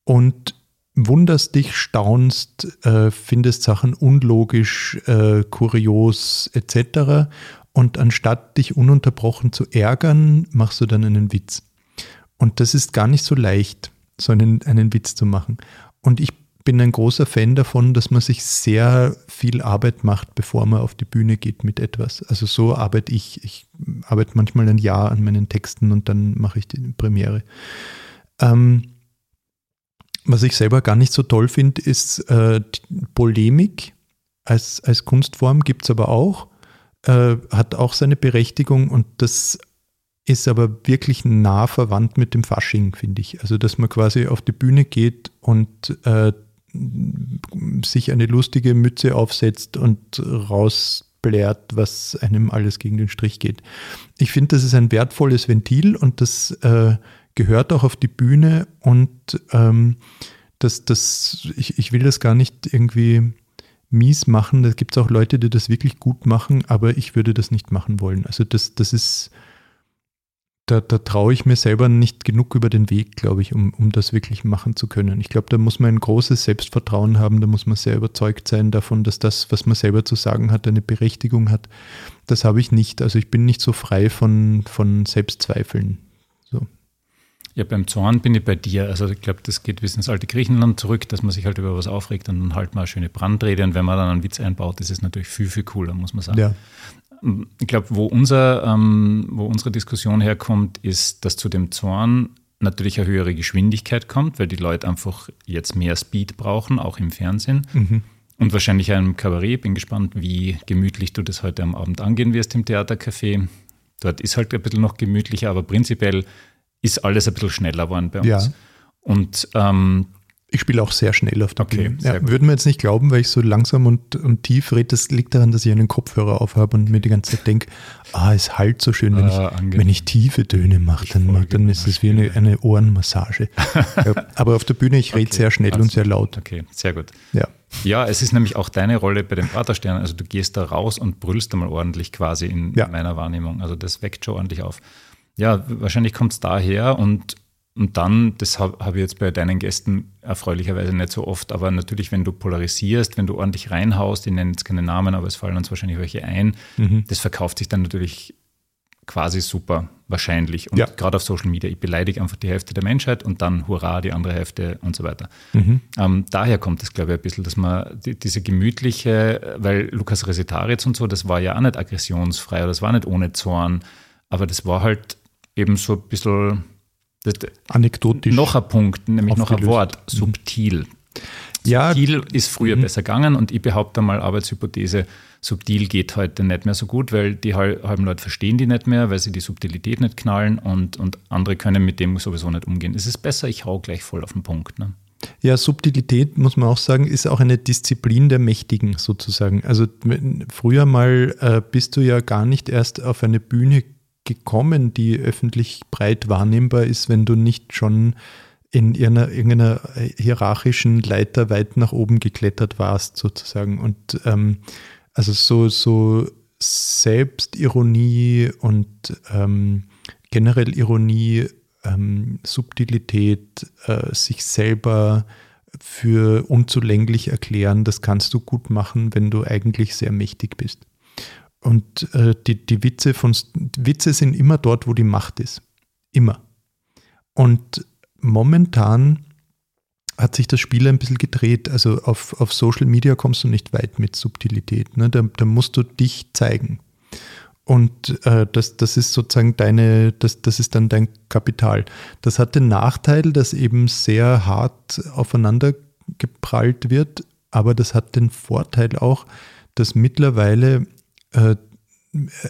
und wunderst dich, staunst, äh, findest Sachen unlogisch, äh, kurios etc. Und anstatt dich ununterbrochen zu ärgern, machst du dann einen Witz. Und das ist gar nicht so leicht, so einen, einen Witz zu machen. Und ich bin ein großer Fan davon, dass man sich sehr viel Arbeit macht, bevor man auf die Bühne geht mit etwas. Also so arbeite ich. Ich arbeite manchmal ein Jahr an meinen Texten und dann mache ich die Premiere. Ähm, was ich selber gar nicht so toll finde, ist äh, Polemik als, als Kunstform gibt es aber auch äh, hat auch seine Berechtigung und das ist aber wirklich nah verwandt mit dem Fasching, finde ich. Also, dass man quasi auf die Bühne geht und äh, sich eine lustige Mütze aufsetzt und rausblärt, was einem alles gegen den Strich geht. Ich finde, das ist ein wertvolles Ventil und das äh, gehört auch auf die Bühne und ähm, das, das, ich, ich will das gar nicht irgendwie mies machen. Da gibt es auch Leute, die das wirklich gut machen, aber ich würde das nicht machen wollen. Also das, das ist, da, da traue ich mir selber nicht genug über den Weg, glaube ich, um, um das wirklich machen zu können. Ich glaube, da muss man ein großes Selbstvertrauen haben, da muss man sehr überzeugt sein davon, dass das, was man selber zu sagen hat, eine Berechtigung hat. Das habe ich nicht. Also ich bin nicht so frei von, von Selbstzweifeln. Ja, beim Zorn bin ich bei dir. Also ich glaube, das geht bis ins alte Griechenland zurück, dass man sich halt über was aufregt und dann halt mal eine schöne Brandrede. Und wenn man dann einen Witz einbaut, ist es natürlich viel, viel cooler, muss man sagen. Ja. Ich glaube, wo, unser, ähm, wo unsere Diskussion herkommt, ist, dass zu dem Zorn natürlich eine höhere Geschwindigkeit kommt, weil die Leute einfach jetzt mehr Speed brauchen, auch im Fernsehen. Mhm. Und wahrscheinlich einem Kabarett. Bin gespannt, wie gemütlich du das heute am Abend angehen wirst im Theatercafé. Dort ist halt ein bisschen noch gemütlicher, aber prinzipiell ist alles ein bisschen schneller geworden bei uns. Ja. Und ähm, ich spiele auch sehr schnell auf der okay, Bühne. Ja, würden wir jetzt nicht glauben, weil ich so langsam und, und tief rede. Das liegt daran, dass ich einen Kopfhörer aufhabe und mir die ganze Zeit denke, ah, es halt so schön, wenn, ah, ich, wenn ich tiefe Töne mache, dann, dann ist es wie eine, eine Ohrenmassage. ja, aber auf der Bühne, ich rede okay, sehr schnell also, und sehr laut. Okay, sehr gut. Ja. Ja, es ist nämlich auch deine Rolle bei den Pratersternen. Also du gehst da raus und brüllst einmal ordentlich quasi in, ja. in meiner Wahrnehmung. Also das weckt schon ordentlich auf. Ja, wahrscheinlich kommt es daher und und dann, das habe hab ich jetzt bei deinen Gästen erfreulicherweise nicht so oft, aber natürlich, wenn du polarisierst, wenn du ordentlich reinhaust, ich nenne jetzt keine Namen, aber es fallen uns wahrscheinlich welche ein, mhm. das verkauft sich dann natürlich quasi super, wahrscheinlich. Und ja. gerade auf Social Media, ich beleidige einfach die Hälfte der Menschheit und dann hurra, die andere Hälfte und so weiter. Mhm. Ähm, daher kommt es, glaube ich, ein bisschen, dass man die, diese gemütliche, weil Lukas Resetaritz und so, das war ja auch nicht aggressionsfrei oder das war nicht ohne Zorn, aber das war halt eben so ein bisschen Anekdotisch. Noch ein Punkt, nämlich aufgelöst. noch ein Wort, mhm. subtil. Ja. Subtil ist früher mhm. besser gegangen und ich behaupte mal, Arbeitshypothese, subtil geht heute nicht mehr so gut, weil die halben Leute verstehen die nicht mehr, weil sie die Subtilität nicht knallen und, und andere können mit dem sowieso nicht umgehen. Es ist besser, ich hau gleich voll auf den Punkt. Ne? Ja, Subtilität, muss man auch sagen, ist auch eine Disziplin der Mächtigen sozusagen. Also früher mal äh, bist du ja gar nicht erst auf eine Bühne gekommen, die öffentlich breit wahrnehmbar ist, wenn du nicht schon in irgendeiner, irgendeiner hierarchischen Leiter weit nach oben geklettert warst, sozusagen. Und ähm, also so, so Selbstironie und ähm, generell Ironie, ähm, Subtilität, äh, sich selber für unzulänglich erklären, das kannst du gut machen, wenn du eigentlich sehr mächtig bist. Und äh, die, die Witze von Witze sind immer dort, wo die Macht ist. Immer. Und momentan hat sich das Spiel ein bisschen gedreht. Also auf, auf Social Media kommst du nicht weit mit Subtilität. Ne? Da, da musst du dich zeigen. Und äh, das, das ist sozusagen deine, das, das ist dann dein Kapital. Das hat den Nachteil, dass eben sehr hart aufeinander geprallt wird, aber das hat den Vorteil auch, dass mittlerweile äh,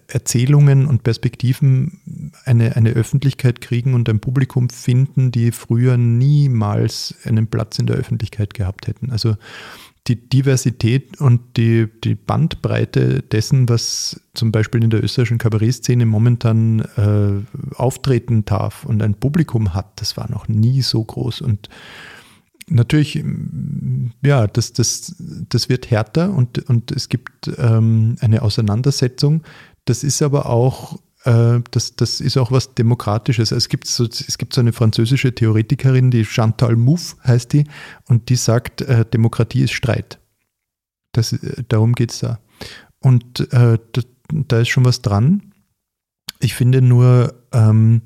Erzählungen und Perspektiven eine, eine Öffentlichkeit kriegen und ein Publikum finden, die früher niemals einen Platz in der Öffentlichkeit gehabt hätten. Also die Diversität und die, die Bandbreite dessen, was zum Beispiel in der österreichischen Kabarettszene momentan äh, auftreten darf und ein Publikum hat, das war noch nie so groß. Und natürlich, ja, das, das, das wird härter und, und es gibt ähm, eine Auseinandersetzung. Das ist aber auch, äh, das, das ist auch was Demokratisches. Es gibt, so, es gibt so eine französische Theoretikerin, die Chantal Mouffe heißt die, und die sagt, äh, Demokratie ist Streit. Das, äh, darum geht es da. Und äh, da, da, ist schon was dran. Ich finde nur, ähm,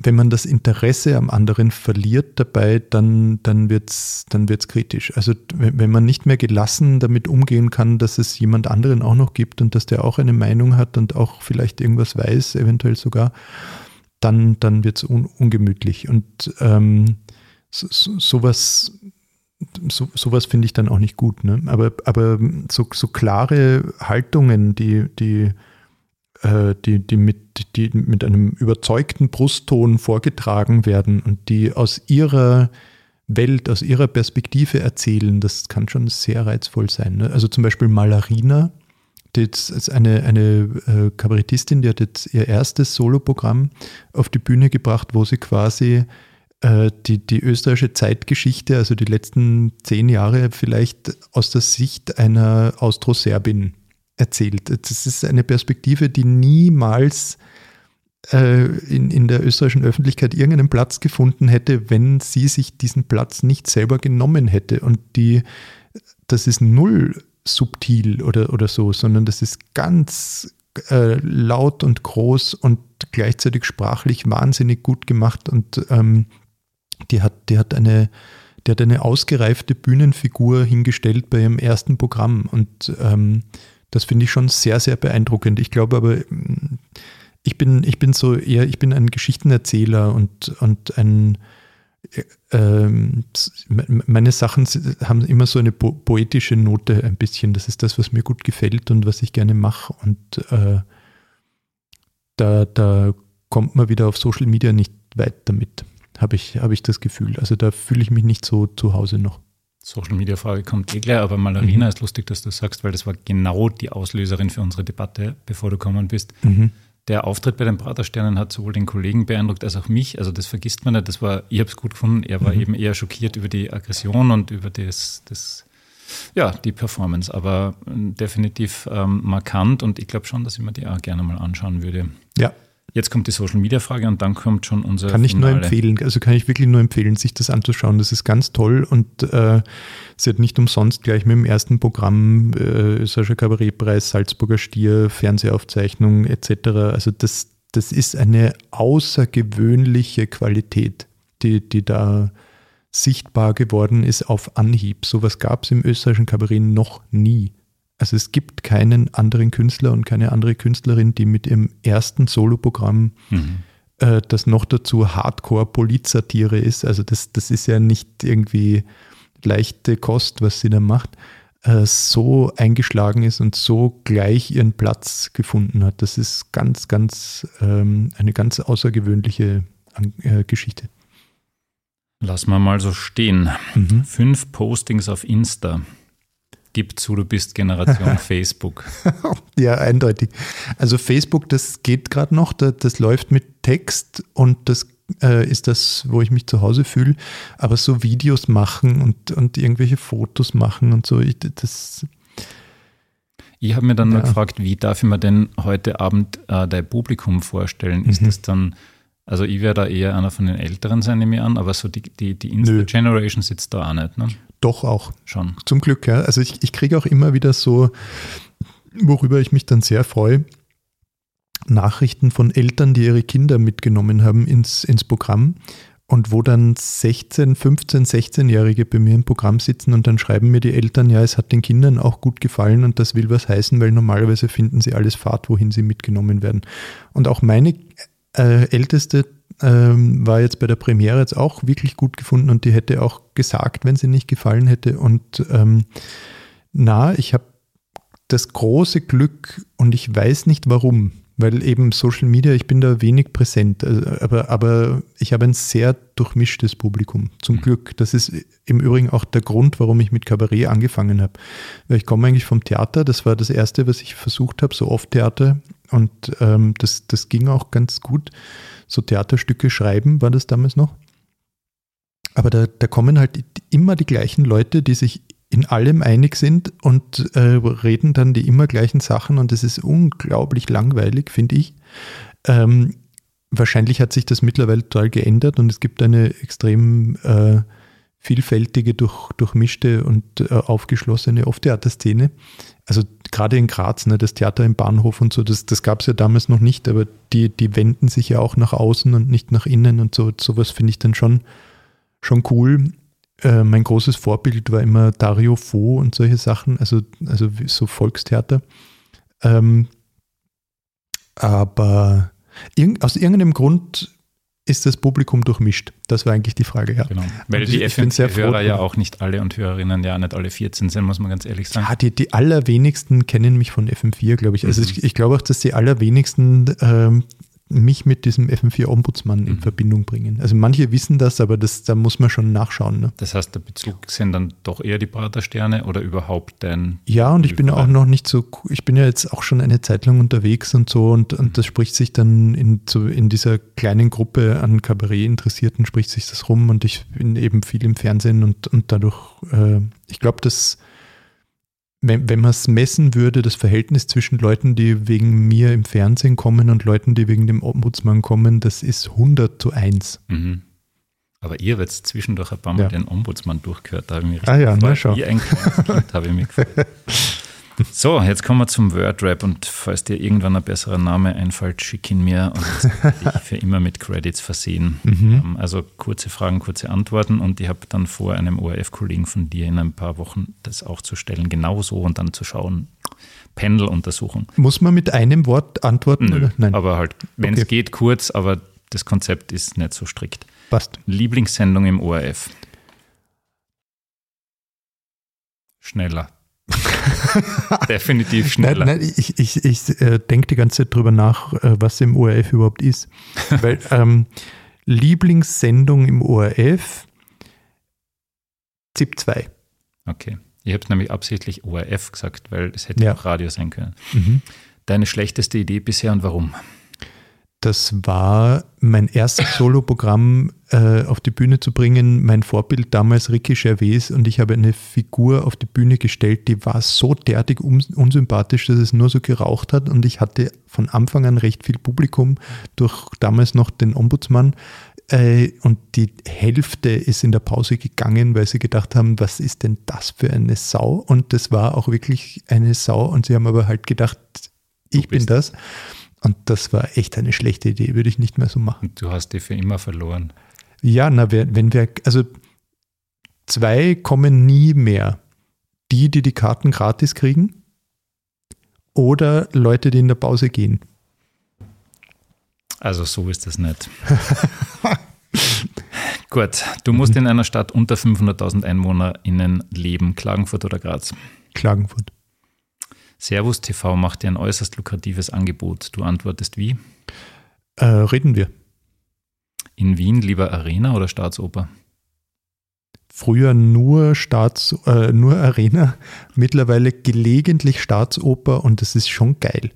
wenn man das Interesse am anderen verliert dabei, dann, dann wird es dann wird's kritisch. Also wenn man nicht mehr gelassen damit umgehen kann, dass es jemand anderen auch noch gibt und dass der auch eine Meinung hat und auch vielleicht irgendwas weiß, eventuell sogar, dann, dann wird es un, ungemütlich. Und ähm, so, so, sowas, so, finde ich dann auch nicht gut. Ne? Aber, aber so, so klare Haltungen, die, die die, die, mit, die mit einem überzeugten Brustton vorgetragen werden und die aus ihrer Welt, aus ihrer Perspektive erzählen, das kann schon sehr reizvoll sein. Ne? Also zum Beispiel Malarina, die ist eine, eine äh, Kabarettistin, die hat jetzt ihr erstes Soloprogramm auf die Bühne gebracht, wo sie quasi äh, die, die österreichische Zeitgeschichte, also die letzten zehn Jahre vielleicht aus der Sicht einer Austroserbin erzählt. Das ist eine Perspektive, die niemals äh, in, in der österreichischen Öffentlichkeit irgendeinen Platz gefunden hätte, wenn sie sich diesen Platz nicht selber genommen hätte. Und die, das ist null subtil oder, oder so, sondern das ist ganz äh, laut und groß und gleichzeitig sprachlich wahnsinnig gut gemacht. Und ähm, die hat, die hat eine, die hat eine ausgereifte Bühnenfigur hingestellt bei ihrem ersten Programm. Und ähm, das finde ich schon sehr, sehr beeindruckend. Ich glaube aber, ich bin, ich bin so eher, ich bin ein Geschichtenerzähler und, und ein, äh, meine Sachen haben immer so eine po poetische Note ein bisschen. Das ist das, was mir gut gefällt und was ich gerne mache. Und äh, da, da kommt man wieder auf Social Media nicht weit damit, habe ich, hab ich das Gefühl. Also da fühle ich mich nicht so zu Hause noch. Social Media Frage kommt eh gleich, aber Malarina mhm. ist lustig, dass du sagst, weil das war genau die Auslöserin für unsere Debatte, bevor du gekommen bist. Mhm. Der Auftritt bei den Pratersternen hat sowohl den Kollegen beeindruckt als auch mich. Also das vergisst man nicht. Das war, ich habe es gut gefunden. Er war mhm. eben eher schockiert über die Aggression und über das, das ja, die Performance, aber definitiv ähm, markant und ich glaube schon, dass ich mir die auch gerne mal anschauen würde. Ja. Jetzt kommt die Social Media Frage und dann kommt schon unser. Kann ich Finale. nur empfehlen, also kann ich wirklich nur empfehlen, sich das anzuschauen. Das ist ganz toll und äh, sie hat nicht umsonst gleich mit dem ersten Programm äh, Sascha Kabarettpreis, Salzburger Stier, Fernsehaufzeichnung etc. Also das, das ist eine außergewöhnliche Qualität, die, die da sichtbar geworden ist auf Anhieb. Sowas gab es im österreichischen Kabarett noch nie. Also es gibt keinen anderen Künstler und keine andere Künstlerin, die mit ihrem ersten Soloprogramm, Mhm. äh, das noch dazu Hardcore-Polizatire ist, also das, das ist ja nicht irgendwie leichte Kost, was sie da macht, äh, so eingeschlagen ist und so gleich ihren Platz gefunden hat. Das ist ganz, ganz ähm, eine ganz außergewöhnliche äh, Geschichte. Lass mal mal so stehen. Mhm. Fünf Postings auf Insta. Gib zu, du bist Generation Facebook. Ja, eindeutig. Also Facebook, das geht gerade noch, das, das läuft mit Text und das äh, ist das, wo ich mich zu Hause fühle. Aber so Videos machen und, und irgendwelche Fotos machen und so, ich, das, Ich habe mir dann Ja. noch gefragt, wie darf ich mir denn heute Abend äh, dein Publikum vorstellen? Ist Mhm. das dann, also ich werde da eher einer von den Älteren sein, nehme ich an, aber so die, die, die. Insta-Generation sitzt da auch nicht, ne? Doch auch. Schon. Zum Glück, ja. Also ich, ich kriege auch immer wieder so, worüber ich mich dann sehr freue, Nachrichten von Eltern, die ihre Kinder mitgenommen haben ins, ins Programm und wo dann 16, 15, 16-Jährige bei mir im Programm sitzen und dann schreiben mir die Eltern, ja, es hat den Kindern auch gut gefallen und das will was heißen, weil normalerweise finden sie alles Fahrt, wohin sie mitgenommen werden. Und auch meine äh, älteste ähm, war jetzt bei der Premiere jetzt auch wirklich gut gefunden und die hätte auch gesagt, wenn sie nicht gefallen hätte. Und ähm, na, ich habe das große Glück und ich weiß nicht warum, weil eben Social Media, ich bin da wenig präsent, also, aber, aber ich habe ein sehr durchmischtes Publikum, zum Mhm. Glück. Das ist im Übrigen auch der Grund, warum ich mit Kabarett angefangen habe. Ich komme eigentlich vom Theater, das war das Erste, was ich versucht habe, so oft Theater und ähm, das, das ging auch ganz gut. So Theaterstücke schreiben war das damals noch. Aber da, da kommen halt immer die gleichen Leute, die sich in allem einig sind und äh, reden dann die immer gleichen Sachen und es ist unglaublich langweilig, finde ich. Ähm, wahrscheinlich hat sich das mittlerweile total geändert und es gibt eine extrem äh, vielfältige, durch, durchmischte und äh, aufgeschlossene Off-Theater-Szene. Also gerade in Graz, ne, das Theater im Bahnhof und so, das, das gab es ja damals noch nicht, aber die, die wenden sich ja auch nach außen und nicht nach innen und so. Sowas finde ich dann schon, schon cool. Äh, mein großes Vorbild war immer Dario Fo und solche Sachen, also, also so Volkstheater. Ähm, aber irg aus irgendeinem Grund ist das Publikum durchmischt. Das war eigentlich die Frage, ja. Genau. Weil Und die FMC-Hörer ja auch nicht alle und Hörerinnen ja nicht alle 14 sind, muss man ganz ehrlich sagen. Ja, die, die allerwenigsten kennen mich von FM4, glaube ich. Also Mhm. ich, ich glaube auch, dass die allerwenigsten ähm, mich mit diesem FM4-Ombudsmann in Mhm. Verbindung bringen. Also manche wissen das, aber das, da muss man schon nachschauen. Ne? Das heißt, der Bezug sind dann doch eher die Pratersterne oder überhaupt dein. Ja, und ich bin auch noch nicht so, ich bin ja jetzt auch schon eine Zeit lang unterwegs und so und, und das spricht sich dann in, so in dieser kleinen Gruppe an Kabarett-Interessierten spricht sich das rum und ich bin eben viel im Fernsehen und, und dadurch, äh, ich glaube, dass wenn, wenn man es messen würde, das Verhältnis zwischen Leuten, die wegen mir im Fernsehen kommen und Leuten, die wegen dem Ombudsmann kommen, das ist 100 zu 1. Mhm. Aber ihr werdet zwischendurch ein paar Mal Ja. den Ombudsmann durchgehört. Da habe ich mich Ah ja, na schau. Wie ein habe ich mich gefreut. So, jetzt kommen wir zum Wordrap und falls dir irgendwann ein besserer Name einfällt, schick ihn mir und dich für immer mit Credits versehen. Mhm. Ähm, Also kurze Fragen, kurze Antworten und ich habe dann vor, einem ORF-Kollegen von dir in ein paar Wochen das auch zu stellen, genauso und dann zu schauen, Pendeluntersuchung. Muss man mit einem Wort antworten? Nö? Nein, aber halt, wenn es Okay. geht, kurz, aber das Konzept ist nicht so strikt. passt. Lieblingssendung im ORF? Schneller. Definitiv schneller. Nein, nein, ich, ich, ich äh, denke die ganze Zeit drüber nach, äh, was im ORF überhaupt ist. Weil ähm, Lieblingssendung im ORF, ZIP 2. Okay. Ich habe es nämlich absichtlich ORF gesagt, weil es hätte Ja. auch Radio sein können. Mhm. Deine schlechteste Idee bisher und warum? Das war mein erstes Soloprogramm äh, auf die Bühne zu bringen. Mein Vorbild damals Ricky Gervais und ich habe eine Figur auf die Bühne gestellt, die war so derartig unsympathisch, dass es nur so geraucht hat und ich hatte von Anfang an recht viel Publikum durch damals noch den Ombudsmann äh, und die Hälfte ist in der Pause gegangen, weil sie gedacht haben, was ist denn das für eine Sau? Und das war auch wirklich eine Sau und sie haben aber halt gedacht, ich bin das. Und das war echt eine schlechte Idee, würde ich nicht mehr so machen. Und du hast die für immer verloren. Ja, na, wenn wir, also zwei kommen nie mehr. Die, die die Karten gratis kriegen oder Leute, die in der Pause gehen. Also so ist das nicht. Gut, du musst in einer Stadt unter 500.000 EinwohnerInnen leben. Klagenfurt oder Graz? Klagenfurt. Servus TV macht dir ein äußerst lukratives Angebot. Du antwortest wie? Äh, reden wir. In Wien lieber Arena oder Staatsoper? Früher nur Staats, äh, nur Arena, mittlerweile gelegentlich Staatsoper und das ist schon geil.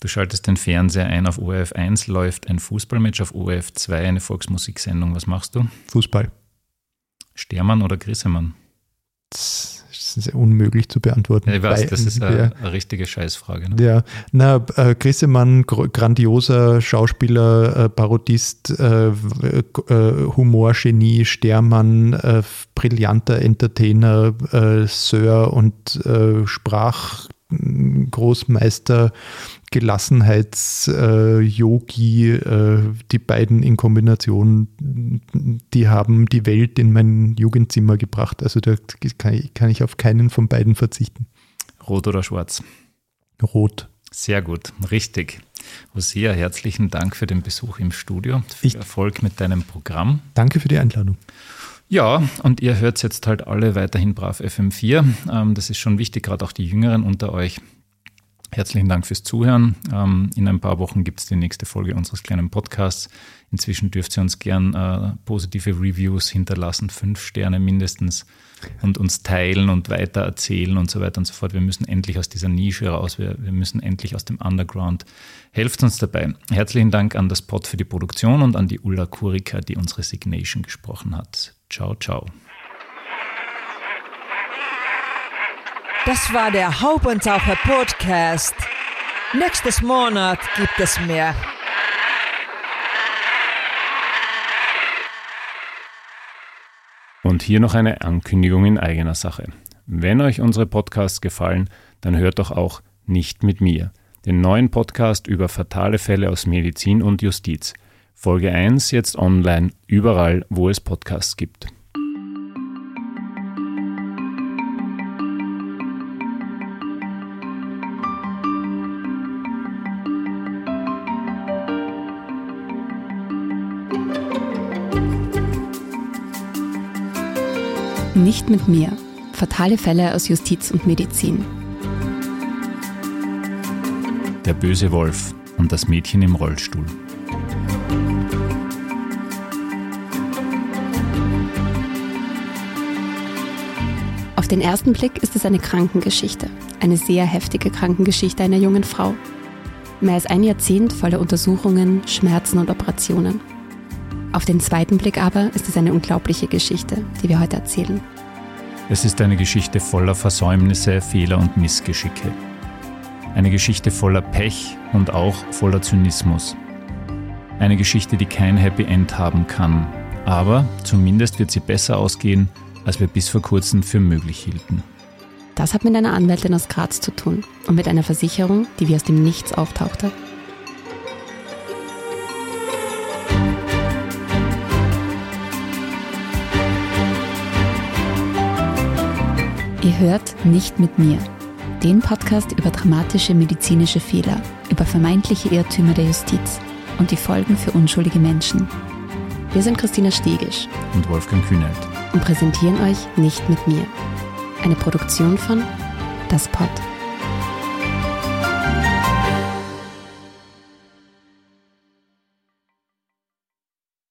Du schaltest den Fernseher ein, auf ORF 1 läuft ein Fußballmatch, auf ORF 2 eine Volksmusiksendung. Was machst du? Fußball. Stermann oder Grissemann? Das ist unmöglich zu beantworten. Ja, ich weiß, das ist eine, eine richtige Scheißfrage. Ne? Ja, na, äh, Grissemann, grandioser Schauspieler, äh, Parodist, äh, äh, Humorgenie, Stermann, äh, brillanter Entertainer, äh, Sir und äh, Sprachgroßmeister, Gelassenheits-Yogi, äh, die beiden in Kombination, die haben die Welt in mein Jugendzimmer gebracht. Also da kann ich, kann ich auf keinen von beiden verzichten. Rot oder schwarz? Rot. Sehr gut, richtig. Hosea, herzlichen Dank für den Besuch im Studio. Viel ich Erfolg mit deinem Programm. Danke für die Einladung. Ja, und ihr hört jetzt halt alle weiterhin brav FM4. Ähm, das ist schon wichtig, gerade auch die Jüngeren unter euch Herzlichen Dank fürs Zuhören. Ähm, in ein paar Wochen gibt es die nächste Folge unseres kleinen Podcasts. Inzwischen dürft ihr uns gern äh, positive Reviews hinterlassen, fünf Sterne mindestens, und uns teilen und weiter erzählen und so weiter und so fort. Wir müssen endlich aus dieser Nische raus, wir, wir müssen endlich aus dem Underground. Helft uns dabei. Herzlichen Dank an das Pod für die Produktion und an die Ulla Kurika, die unsere Signation gesprochen hat. Ciao, ciao. Das war der Haubentaucher Podcast. Nächstes Monat gibt es mehr. Und hier noch eine Ankündigung in eigener Sache. Wenn euch unsere Podcasts gefallen, dann hört doch auch nicht mit mir, den neuen Podcast über fatale Fälle aus Medizin und Justiz. Folge 1 jetzt online, überall, wo es Podcasts gibt. Nicht mit mir. Fatale Fälle aus Justiz und Medizin. Der böse Wolf und das Mädchen im Rollstuhl. Auf den ersten Blick ist es eine Krankengeschichte. Eine sehr heftige Krankengeschichte einer jungen Frau. Mehr als ein Jahrzehnt voller Untersuchungen, Schmerzen und Operationen. Auf den zweiten Blick aber ist es eine unglaubliche Geschichte, die wir heute erzählen. Es ist eine Geschichte voller Versäumnisse, Fehler und Missgeschicke. Eine Geschichte voller Pech und auch voller Zynismus. Eine Geschichte, die kein Happy End haben kann. Aber zumindest wird sie besser ausgehen, als wir bis vor kurzem für möglich hielten. Das hat mit einer Anwältin aus Graz zu tun und mit einer Versicherung, die wie aus dem Nichts auftauchte. Ihr hört Nicht mit mir, den Podcast über dramatische medizinische Fehler, über vermeintliche Irrtümer der Justiz und die Folgen für unschuldige Menschen. Wir sind Christina Stegisch und Wolfgang Kühnelt und präsentieren euch Nicht mit mir, eine Produktion von Das Pod.